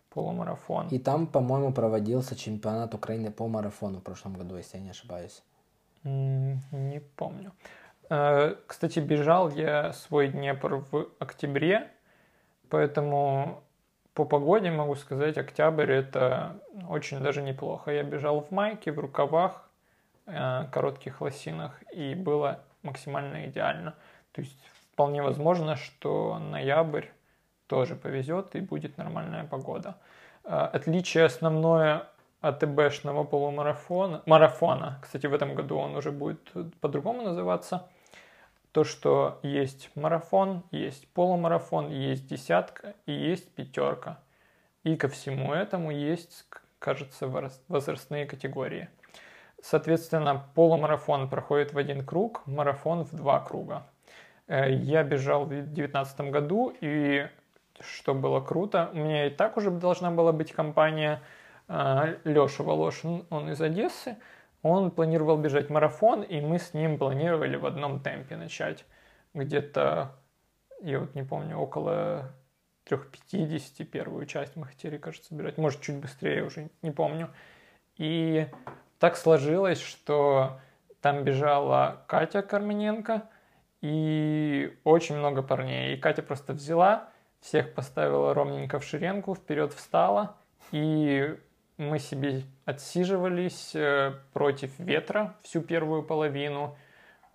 полумарафон. И там, по-моему, проводился чемпионат Украины по марафону в прошлом году, если я не ошибаюсь. Не помню. Э, кстати, бежал я свой Днепр в октябре, поэтому по погоде могу сказать, октябрь это очень даже неплохо. Я бежал в майке, в рукавах, э, коротких лосинах, и было максимально идеально. То есть вполне возможно, что ноябрь тоже повезет и будет нормальная погода. А, отличие основное от ТБшного полумарафона, марафона, кстати, в этом году он уже будет по-другому называться, то, что есть марафон, есть полумарафон, есть десятка и есть пятерка. И ко всему этому есть, кажется, возрастные категории. Соответственно, полумарафон проходит в один круг, марафон в два круга. Э, я бежал в 2019 году, и что было круто. У меня и так уже должна была быть компания. А, Леша Волошин, он из Одессы. Он планировал бежать марафон, и мы с ним планировали в одном темпе начать. Где-то, я вот не помню, около 3.50 первую часть мы хотели, кажется, бежать. Может, чуть быстрее, уже не помню. И так сложилось, что там бежала Катя Кармененко и очень много парней. И Катя просто взяла всех поставила ровненько в шеренку, вперед встала, и мы себе отсиживались э, против ветра всю первую половину,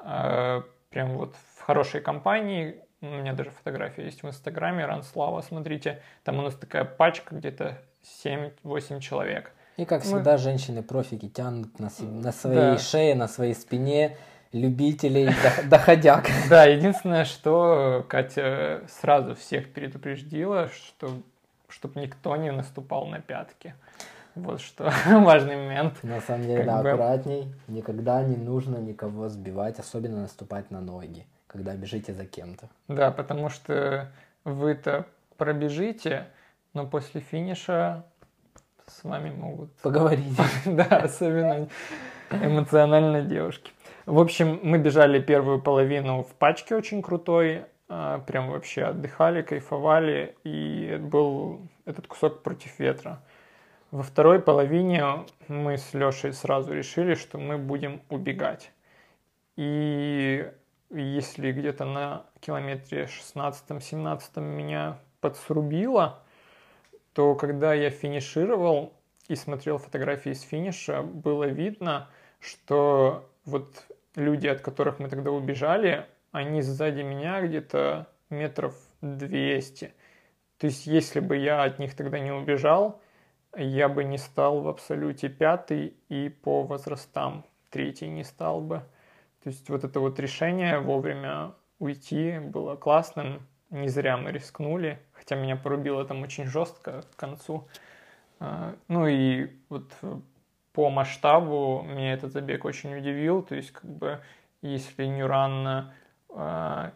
э, прям вот в хорошей компании, у меня даже фотография есть в Инстаграме, Ранслава, смотрите, там у нас такая пачка, где-то 7-8 человек. И как всегда, Мы... женщины-профики тянут на, на своей да. шее, на своей спине, любителей доходяг. *laughs* Да, единственное, что Катя сразу всех предупреждила, что чтобы никто не наступал на пятки. Вот что *laughs* важный момент. На самом деле, да, бы... аккуратней. Никогда не нужно никого сбивать, особенно наступать на ноги, когда бежите за кем-то. Да, потому что вы-то пробежите, но после финиша с вами могут... Поговорить. *laughs* да, особенно эмоционально девушки. В общем, мы бежали первую половину в пачке очень крутой, а, прям вообще отдыхали, кайфовали, и был этот кусок против ветра. Во второй половине мы с Лешей сразу решили, что мы будем убегать. И если где-то на километре 16-17 меня подсрубило, то когда я финишировал и смотрел фотографии с финиша, было видно, что вот люди, от которых мы тогда убежали, они сзади меня где-то метров 200. То есть, если бы я от них тогда не убежал, я бы не стал в абсолюте пятый и по возрастам третий не стал бы. То есть, вот это вот решение вовремя уйти было классным. не зря мы рискнули, хотя меня порубило там очень жестко к концу. А, ну и вот по масштабу меня этот забег очень удивил, то есть как бы если Нюран а,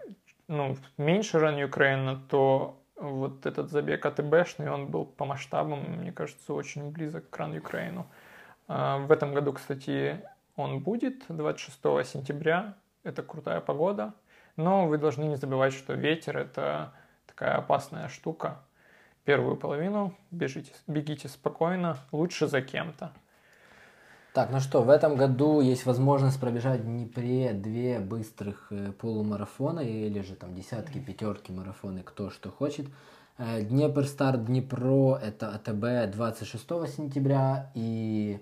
ну, меньше ран Украина, то вот этот забег АТБшный, он был по масштабам, мне кажется, очень близок к ран Украину. А, в этом году, кстати, он будет 26 сентября. Это крутая погода. Но вы должны не забывать, что ветер – это такая опасная штука. Первую половину бежите, бегите спокойно, лучше за кем-то. Так, ну что, в этом году есть возможность пробежать в Днепре две быстрых э, полумарафона или же там десятки, пятерки марафоны, кто что хочет. Э, Днепр Старт Днепро это АТБ 26 сентября и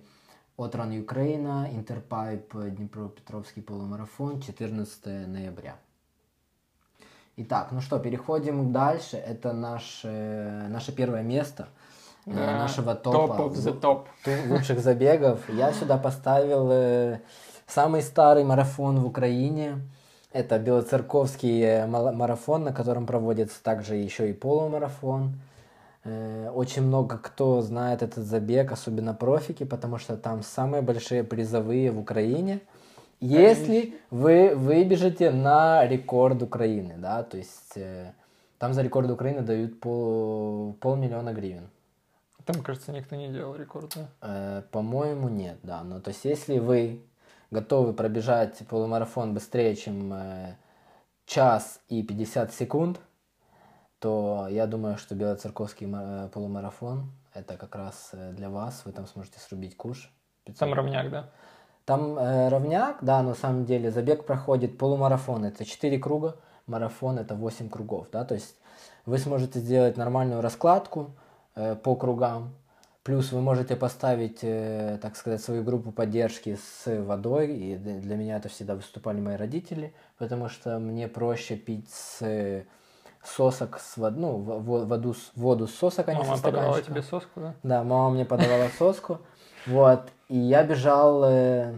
Отран Украина, Интерпайп Днепропетровский полумарафон 14 ноября. Итак, ну что, переходим дальше. Это наше, наше первое место – да, э, нашего топа. Top of the top. Лучших забегов. Я сюда поставил э, самый старый марафон в Украине. Это Белоцерковский э, марафон, на котором проводится также еще и полумарафон. Очень много кто знает этот забег, особенно профики, потому что там самые большие призовые в Украине. Если вы выбежите на рекорд Украины, да, то есть там за рекорд Украины дают пол, полмиллиона гривен. Там, кажется, никто не делал рекорд, да? Э, по-моему, нет, да. Но то есть, если вы готовы пробежать полумарафон быстрее, чем э, час и 50 секунд, то я думаю, что Белоцерковский э, полумарафон это как раз э, для вас. Вы там сможете срубить куш. 500. Там равняк, да? Там э, равняк, да, на самом деле забег проходит полумарафон. Это 4 круга, марафон это 8 кругов, да, то есть вы сможете сделать нормальную раскладку, по кругам. Плюс вы можете поставить, э, так сказать, свою группу поддержки с водой. И для меня это всегда выступали мои родители, потому что мне проще пить с сосок с вод, ну, воду, воду с сосок, а не Мама подавала тебе соску, да? Да, мама мне подавала соску. Вот. И я бежал э,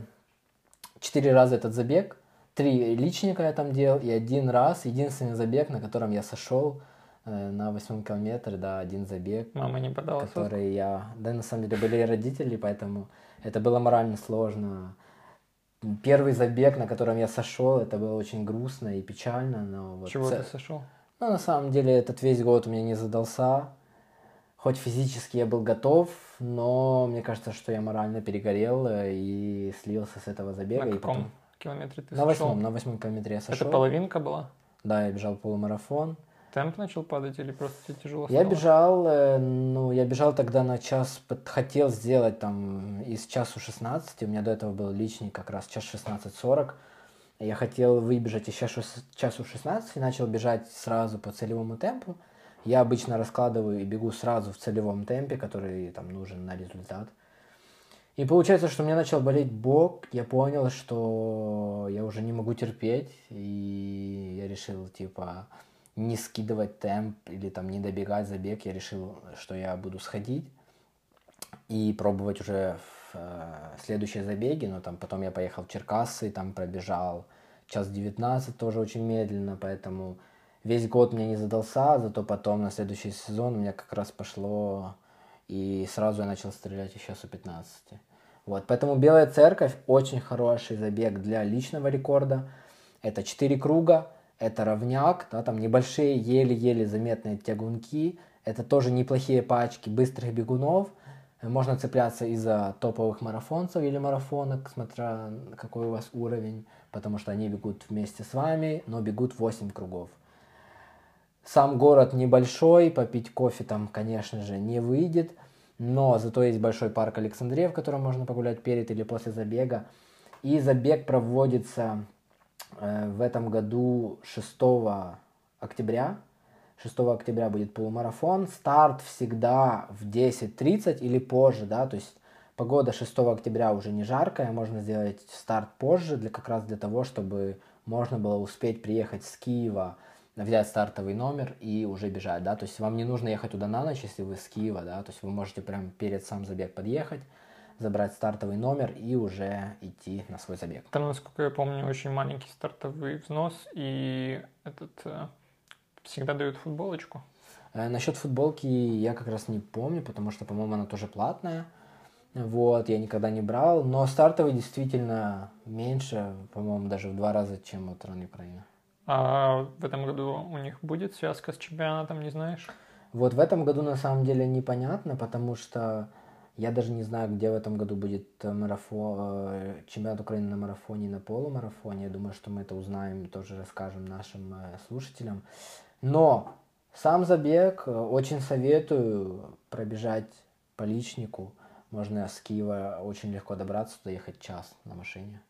четыре раза этот забег. Три личника я там делал, и один раз, единственный забег, на котором я сошел Э, на восьмом километре, да, один забег. Мама не подала Который я... Да, на самом деле были родители, поэтому это было морально сложно. Первый забег, на котором я сошел, это было очень грустно и печально, но вот... Чего ц... ты сошел? Ну, на самом деле, этот весь год у меня не задался. Хоть физически я был готов, но мне кажется, что я морально перегорел э, и слился с этого забега. На каком потом... километре ты На восьмом, на восьмом километре я сошел. Это половинка была? Да, я бежал полумарафон темп начал падать или просто тебе тяжело стало? Я бежал, э, ну, я бежал тогда на час, хотел сделать там из часу 16, у меня до этого был личный как раз час 16.40, я хотел выбежать из часу, часу 16 и начал бежать сразу по целевому темпу. Я обычно раскладываю и бегу сразу в целевом темпе, который там нужен на результат. И получается, что у меня начал болеть бок, я понял, что я уже не могу терпеть, и я решил, типа, не скидывать темп или там не добегать забег, я решил, что я буду сходить и пробовать уже в э, следующие забеги, но там потом я поехал в Черкассы, там пробежал час 19 тоже очень медленно, поэтому весь год мне не задался, зато потом на следующий сезон у меня как раз пошло, и сразу я начал стрелять еще с 15. Вот, поэтому Белая Церковь очень хороший забег для личного рекорда. Это 4 круга, это равняк, да, там небольшие, еле-еле заметные тягунки, это тоже неплохие пачки быстрых бегунов, можно цепляться из-за топовых марафонцев или марафонок, смотря какой у вас уровень, потому что они бегут вместе с вами, но бегут 8 кругов. Сам город небольшой, попить кофе там, конечно же, не выйдет, но зато есть большой парк Александрия, в котором можно погулять перед или после забега. И забег проводится в этом году 6 октября. 6 октября будет полумарафон. Старт всегда в 10.30 или позже, да, то есть погода 6 октября уже не жаркая, можно сделать старт позже, для, как раз для того, чтобы можно было успеть приехать с Киева, взять стартовый номер и уже бежать, да, то есть вам не нужно ехать туда на ночь, если вы с Киева, да, то есть вы можете прямо перед сам забег подъехать, забрать стартовый номер и уже идти на свой забег. Там, насколько я помню, очень маленький стартовый взнос и этот э, всегда дают футболочку. Э, насчет футболки я как раз не помню, потому что, по-моему, она тоже платная. Вот, я никогда не брал, но стартовый действительно меньше, по-моему, даже в два раза, чем от Ран Украина. А в этом году у них будет связка с чемпионатом, не знаешь? Вот в этом году на самом деле непонятно, потому что я даже не знаю, где в этом году будет марафон, э, чемпионат Украины на марафоне и на полумарафоне. Я думаю, что мы это узнаем, тоже расскажем нашим э, слушателям. Но сам забег э, очень советую пробежать по личнику – можно с Киева очень легко добраться, туда ехать час на машине.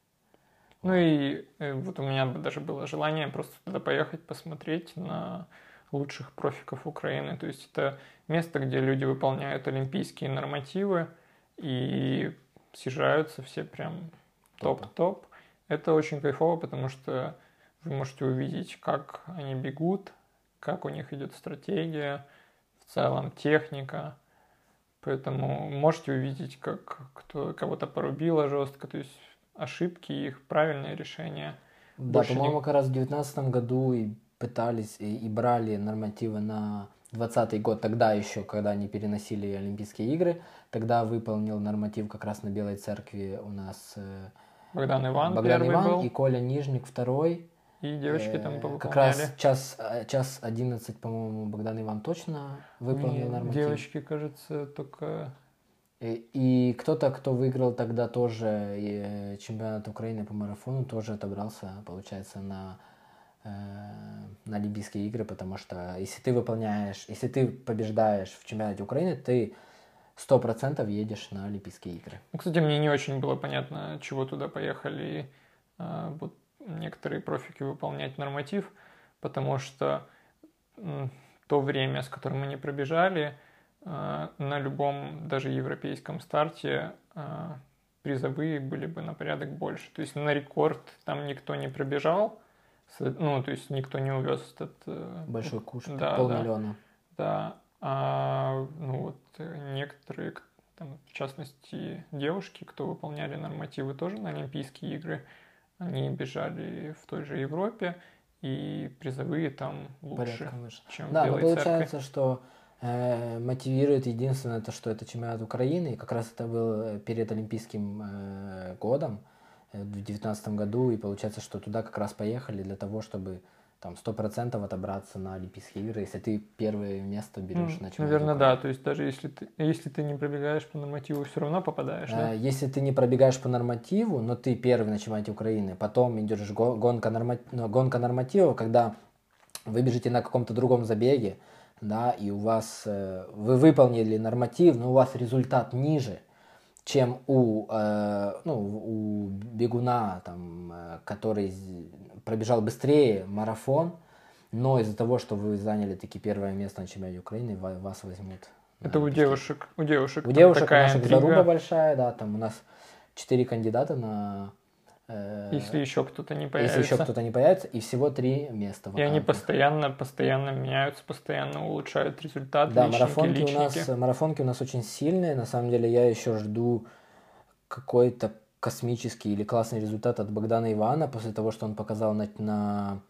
Ну и э, вот у меня даже было желание просто туда поехать, посмотреть на лучших профиков Украины. То есть это место, где люди выполняют олимпийские нормативы и съезжаются все прям топ-топ. Это очень кайфово, потому что вы можете увидеть, как они бегут, как у них идет стратегия, в целом техника. Поэтому можете увидеть, как кто кого-то порубило жестко, то есть ошибки, их правильные решения. Да, по-моему, не... как раз в 2019 году и пытались и, и брали нормативы на 2020 год, тогда еще, когда они переносили Олимпийские игры, тогда выполнил норматив как раз на Белой Церкви у нас э, Богдан Иван, Богдан Иван был. и Коля Нижник второй. И девочки там повыполняли. Как раз час, э, час 11, по-моему, Богдан Иван точно выполнил Нет, норматив. Девочки, кажется, только... И, и кто-то, кто выиграл тогда тоже э, чемпионат Украины по марафону, тоже отобрался, получается, на, э, на Олимпийские игры, потому что если ты выполняешь, если ты побеждаешь в чемпионате Украины, ты сто процентов едешь на Олимпийские игры. Ну, кстати, мне не очень было понятно, чего туда поехали вот некоторые профики выполнять норматив, потому что то время, с которым они пробежали, э, на любом даже европейском старте э, призовые были бы на порядок больше. То есть на рекорд там никто не пробежал, ну, то есть никто не увез этот... Э, Большой куш, да, полмиллиона. Да, да. А, ну вот некоторые, там, в частности, девушки, кто выполняли нормативы тоже на Олимпийские игры, они бежали в той же Европе, и призовые там лучше, чем Да, но получается, церкви. что э, мотивирует единственное то, что это чемпионат Украины, и как раз это был э, перед Олимпийским э, годом э, в 2019 году, и получается, что туда как раз поехали для того, чтобы там сто процентов отобраться на Олимпийские игры, если ты первое место берешь ну, на чемпионат. Наверное, да. То есть даже если ты, если ты не пробегаешь по нормативу, все равно попадаешь, а, да? Если ты не пробегаешь по нормативу, но ты первый на чемпионате Украины, потом идешь гонка, норма... Ну, гонка нормативов, когда вы бежите на каком-то другом забеге, да, и у вас э, вы выполнили норматив, но у вас результат ниже, чем у, э, ну, у бегуна, там, э, который пробежал быстрее марафон, но из-за того, что вы заняли таки первое место на чемпионате Украины, вас возьмут. Это у девушек, у девушек. У девушек такая наша интрига. заруба большая, да, там у нас четыре кандидата на если еще кто-то не появится. Если еще кто-то не появится, и всего три места. Вакантных. И они постоянно, постоянно меняются, постоянно улучшают результат. Да, личники, марафонки личники. у нас, марафонки у нас очень сильные. На самом деле я еще жду какой-то космический или классный результат от Богдана Ивана после того, что он показал на, на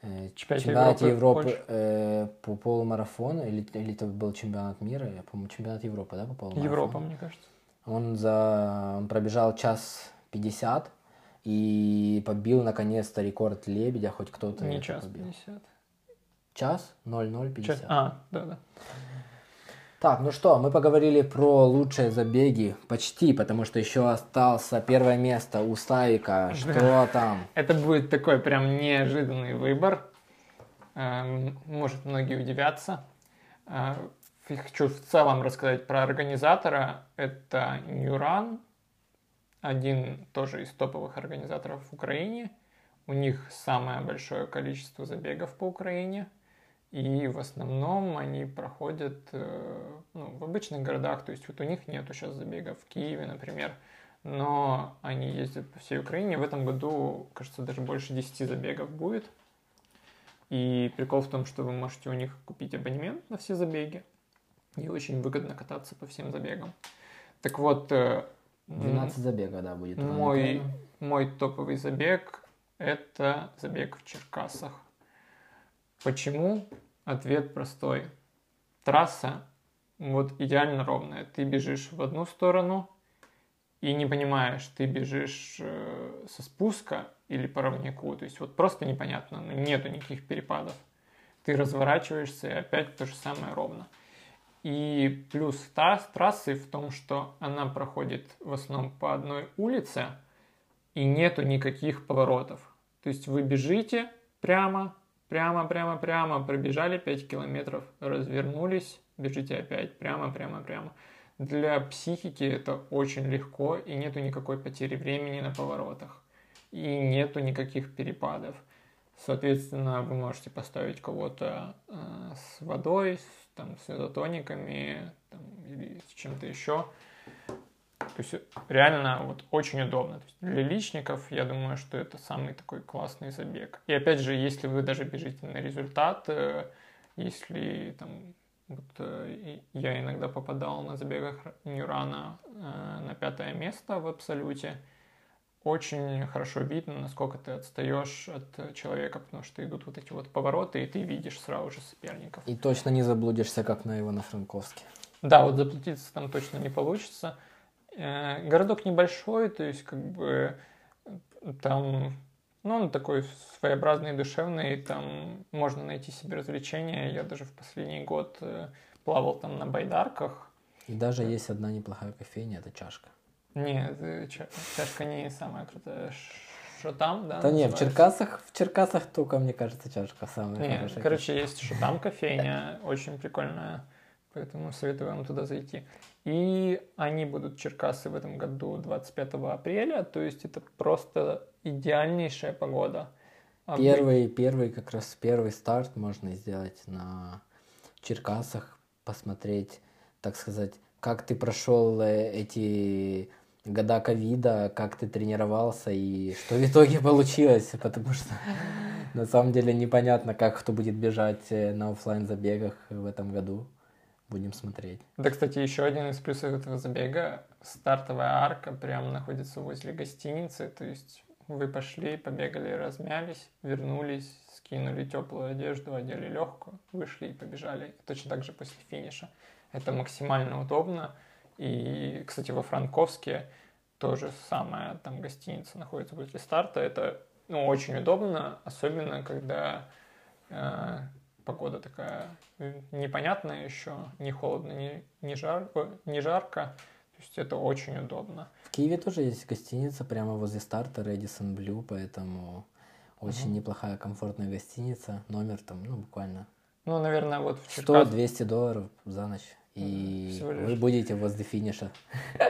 э, чемпионате Европы, Европы э, по полумарафону, или, или это был чемпионат мира, я помню, чемпионат Европы, да, по полумарафону? Европа, мне кажется. Он, за, он пробежал час 50 и побил наконец-то рекорд Лебедя, хоть кто-то Не час побил. 50. Час 0050. А, да-да. Так, ну что, мы поговорили про лучшие забеги почти, потому что еще остался первое место у Славика. Что там? Это будет такой прям неожиданный выбор. Эм, может, многие удивятся. Э, хочу в целом рассказать про организатора. Это Нюран, один тоже из топовых организаторов в Украине. У них самое большое количество забегов по Украине – и в основном они проходят э, ну, в обычных городах, то есть вот у них нету сейчас забегов в Киеве, например, но они ездят по всей Украине. В этом году, кажется, даже больше 10 забегов будет. И прикол в том, что вы можете у них купить абонемент на все забеги. И очень выгодно кататься по всем забегам. Так вот... 12 э, забегов, да, будет. Мой, мой топовый забег – это забег в Черкасах. Почему? Ответ простой. Трасса вот идеально ровная. Ты бежишь в одну сторону и не понимаешь, ты бежишь э, со спуска или по ровнику. То есть вот просто непонятно, нету никаких перепадов. Ты разворачиваешься и опять то же самое ровно. И плюс трасс, трассы в том, что она проходит в основном по одной улице и нету никаких поворотов. То есть вы бежите прямо, прямо, прямо, прямо, пробежали 5 километров, развернулись, бежите опять прямо, прямо, прямо. Для психики это очень легко и нету никакой потери времени на поворотах. И нету никаких перепадов. Соответственно, вы можете поставить кого-то э, с водой, с, там, с изотониками там, или с чем-то еще. То есть реально вот очень удобно. То есть для личников я думаю, что это самый такой классный забег. И опять же, если вы даже бежите на результат, э, если там вот, э, я иногда попадал на забегах Нюрана э, на пятое место в абсолюте, очень хорошо видно, насколько ты отстаешь от человека, потому что идут вот эти вот повороты, и ты видишь сразу же соперников. И точно не заблудишься, как на Ивано-Франковске. Да, вот заплатиться там точно не получится. Э, городок небольшой, то есть как бы там, ну, он такой своеобразный, душевный, там можно найти себе развлечения. Я даже в последний год э, плавал там на байдарках. И даже есть одна неплохая кофейня, это чашка. Нет, чашка не самая крутая. Что там, да? Да нет, в Черкасах, в Черкасах только, мне кажется, чашка самая нет, хорошая. Короче, есть что там кофейня, очень прикольная, поэтому советую вам туда зайти. И они будут Черкасы в этом году 25 апреля, то есть это просто идеальнейшая погода. А первый, первый, как раз первый старт можно сделать на Черкасах, посмотреть, так сказать, как ты прошел э, эти года ковида, как ты тренировался и что в итоге получилось, потому что на самом деле непонятно, как кто будет бежать э, на офлайн забегах в этом году. Будем смотреть. Да, кстати, еще один из плюсов этого забега. Стартовая арка прямо находится возле гостиницы. То есть вы пошли, побегали, размялись, вернулись, скинули теплую одежду, одели легкую, вышли и побежали. Точно так же после финиша. Это максимально удобно. И, кстати, во Франковске тоже самая там гостиница находится после старта. Это ну, очень удобно, особенно когда э, погода такая непонятная еще, не холодно, не, не, жар, не жарко. То есть это очень удобно. В Киеве тоже есть гостиница прямо возле старта Redison Blue, поэтому очень угу. неплохая, комфортная гостиница. Номер там, ну, буквально. Ну, наверное, вот в Черкас... 100-200 долларов за ночь. И вы будете возле финиша. *laughs*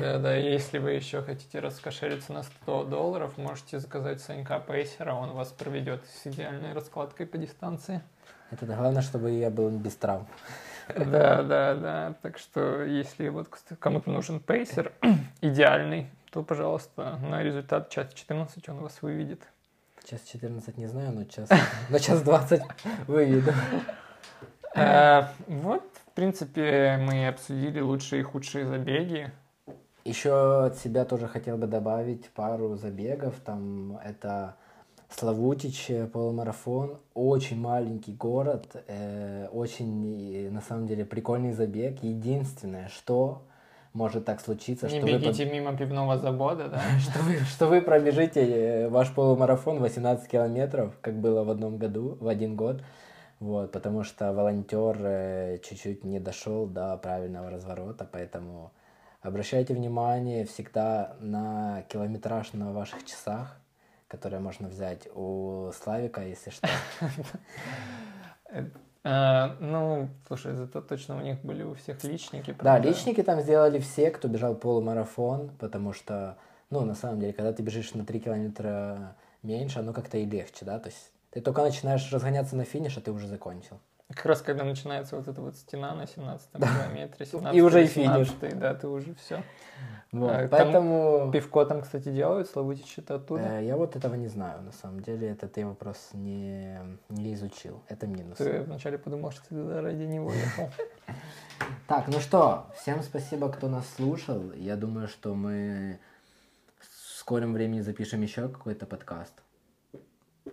Да, да, *laughs* если вы еще хотите раскошелиться на 100 долларов, можете заказать Санька Пейсера, он вас проведет с идеальной раскладкой по дистанции. Это главное, чтобы я был без травм. *laughs* Да, да, да. Так что, если вот кому-то нужен пейсер *clears throat* идеальный, то, пожалуйста, на результат час 14 он вас выведет. Час 14 не знаю, но час, но час 20 выведу. Э, вот, принципе, мы обсудили лучшие и худшие забеги. Еще от себя тоже хотел бы добавить пару забегов. Там это Славутич, э, полумарафон, очень маленький город, э, очень, на самом деле, прикольный забег. Единственное, что может так случиться, Не что бегите вы... мимо пивного завода, да? *laughs* что, вы, что вы пробежите э, ваш полумарафон 18 километров, как было в одном году, в один год, вот, потому что волонтер э, чуть-чуть не дошел до правильного разворота, поэтому обращайте внимание всегда на километраж на ваших часах, которое можно взять у Славика, если что. Э, ну, слушай, зато точно у них были у всех личники. Да, личники там сделали все, кто бежал полумарафон, потому что, ну, на самом деле, когда ты бежишь на 3 километра меньше, оно как-то и легче, да, то есть ты только начинаешь разгоняться на финиш, а ты уже закончил. Как раз когда начинается вот эта вот стена на 17 да. километре, 17 и уже и финиш. Да, ты уже все. Вот, а, поэтому... Пивко там, кстати, делают, Славутич оттуда? Э, я вот этого не знаю, на самом деле, это ты вопрос не, не изучил, это минус. Ты вначале подумал, что ты туда ради него ехал. *laughs* Так, ну что, всем спасибо, кто нас слушал. Я думаю, что мы в скором времени запишем еще какой-то подкаст.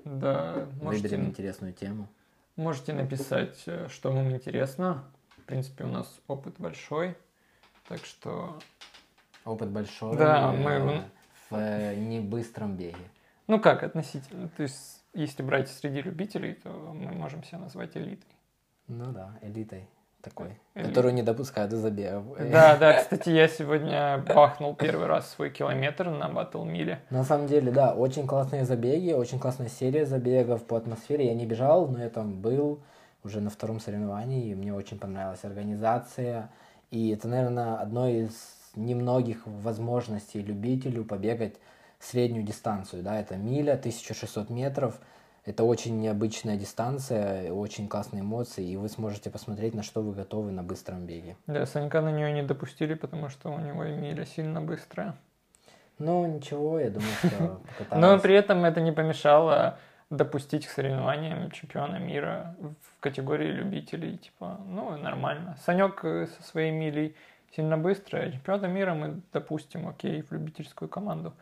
Да, Выберем интересную тему. Можете написать, э, что вам интересно. В принципе, у нас опыт большой, так что... Опыт большой. Да, э, мы- В э, небыстром беге. Ну как, относительно. То есть, если брать среди любителей, то мы можем себя назвать элитой. Ну да, элитой такой. Элит. Которую не допускают до забегов. *laughs* Да, да, кстати, я сегодня бахнул первый раз свой километр на батл миле. На самом деле, да, очень классные забеги, очень классная серия забегов по атмосфере. Я не бежал, но я там был уже на втором соревновании, и мне очень понравилась организация. И это, наверное, одно из немногих возможностей любителю побегать среднюю дистанцию. Да, это миля, 1600 метров. Это очень необычная дистанция, очень классные эмоции, и вы сможете посмотреть, на что вы готовы на быстром беге. Да, Санька на нее не допустили, потому что у него миля сильно быстрая. Ну, ничего, я думаю, что *laughs* Но покаталась. при этом это не помешало допустить к соревнованиям чемпиона мира в категории любителей. Типа, ну, нормально. Санек э, со своей милей сильно быстро, а чемпиона мира мы допустим, окей, в любительскую команду.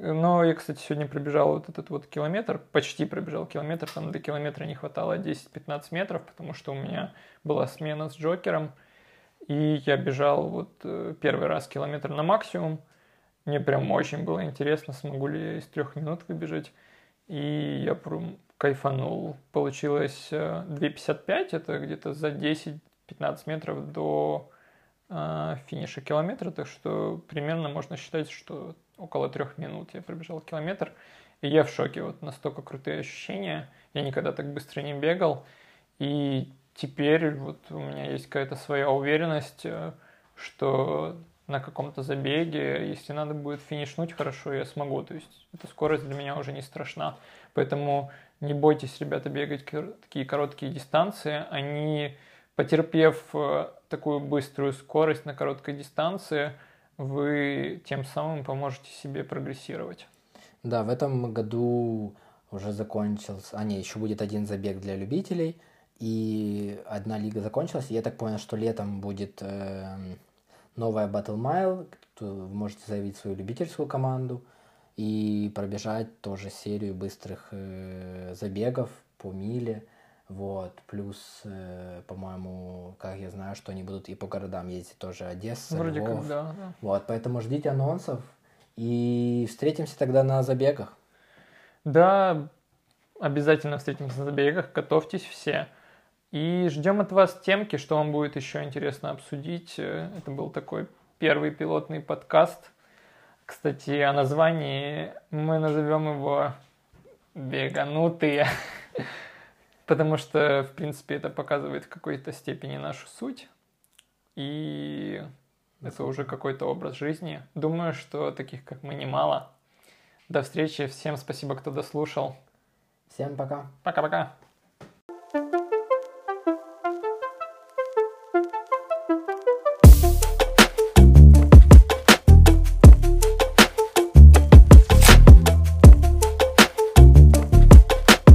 Но я, кстати, сегодня пробежал вот этот вот километр, почти пробежал километр, там до километра не хватало 10-15 метров, потому что у меня была смена с Джокером, и я бежал вот э, первый раз километр на максимум, мне прям очень было интересно, смогу ли я из трех минут выбежать. И я прям кайфанул. Получилось э, 2.55, это где-то за 10-15 метров до э, финиша километра, так что примерно можно считать, что около трех минут я пробежал километр. И я в шоке, вот настолько крутые ощущения. Я никогда так быстро не бегал. И теперь вот у меня есть какая-то своя уверенность, э, что на каком-то забеге, если надо будет финишнуть хорошо, я смогу. То есть эта скорость для меня уже не страшна. Поэтому не бойтесь, ребята, бегать такие короткие дистанции. Они, потерпев э, такую быструю скорость на короткой дистанции, вы тем самым поможете себе прогрессировать. Да, в этом году уже закончился, а не, еще будет один забег для любителей, и одна лига закончилась, я так понял, что летом будет эм, новая Battle Mile, вы можете заявить свою любительскую команду и пробежать тоже серию быстрых э, забегов по миле, вот, плюс, э, по-моему, как я знаю, что они будут и по городам ездить тоже, Одесса, Вроде Львов. как, да, да. Вот, поэтому ждите анонсов и встретимся тогда на забегах. Да, обязательно встретимся на забегах, готовьтесь все. И ждем от вас темки, что вам будет еще интересно обсудить. Э, Это был такой первый пилотный подкаст. Кстати, о названии мы назовем его «Беганутые», *laughs* потому что, в принципе, это показывает в какой-то степени нашу суть. И это уже какой-то образ жизни. Думаю, что таких, как мы, немало. До встречи. Всем спасибо, кто дослушал. Всем пока. Пока-пока.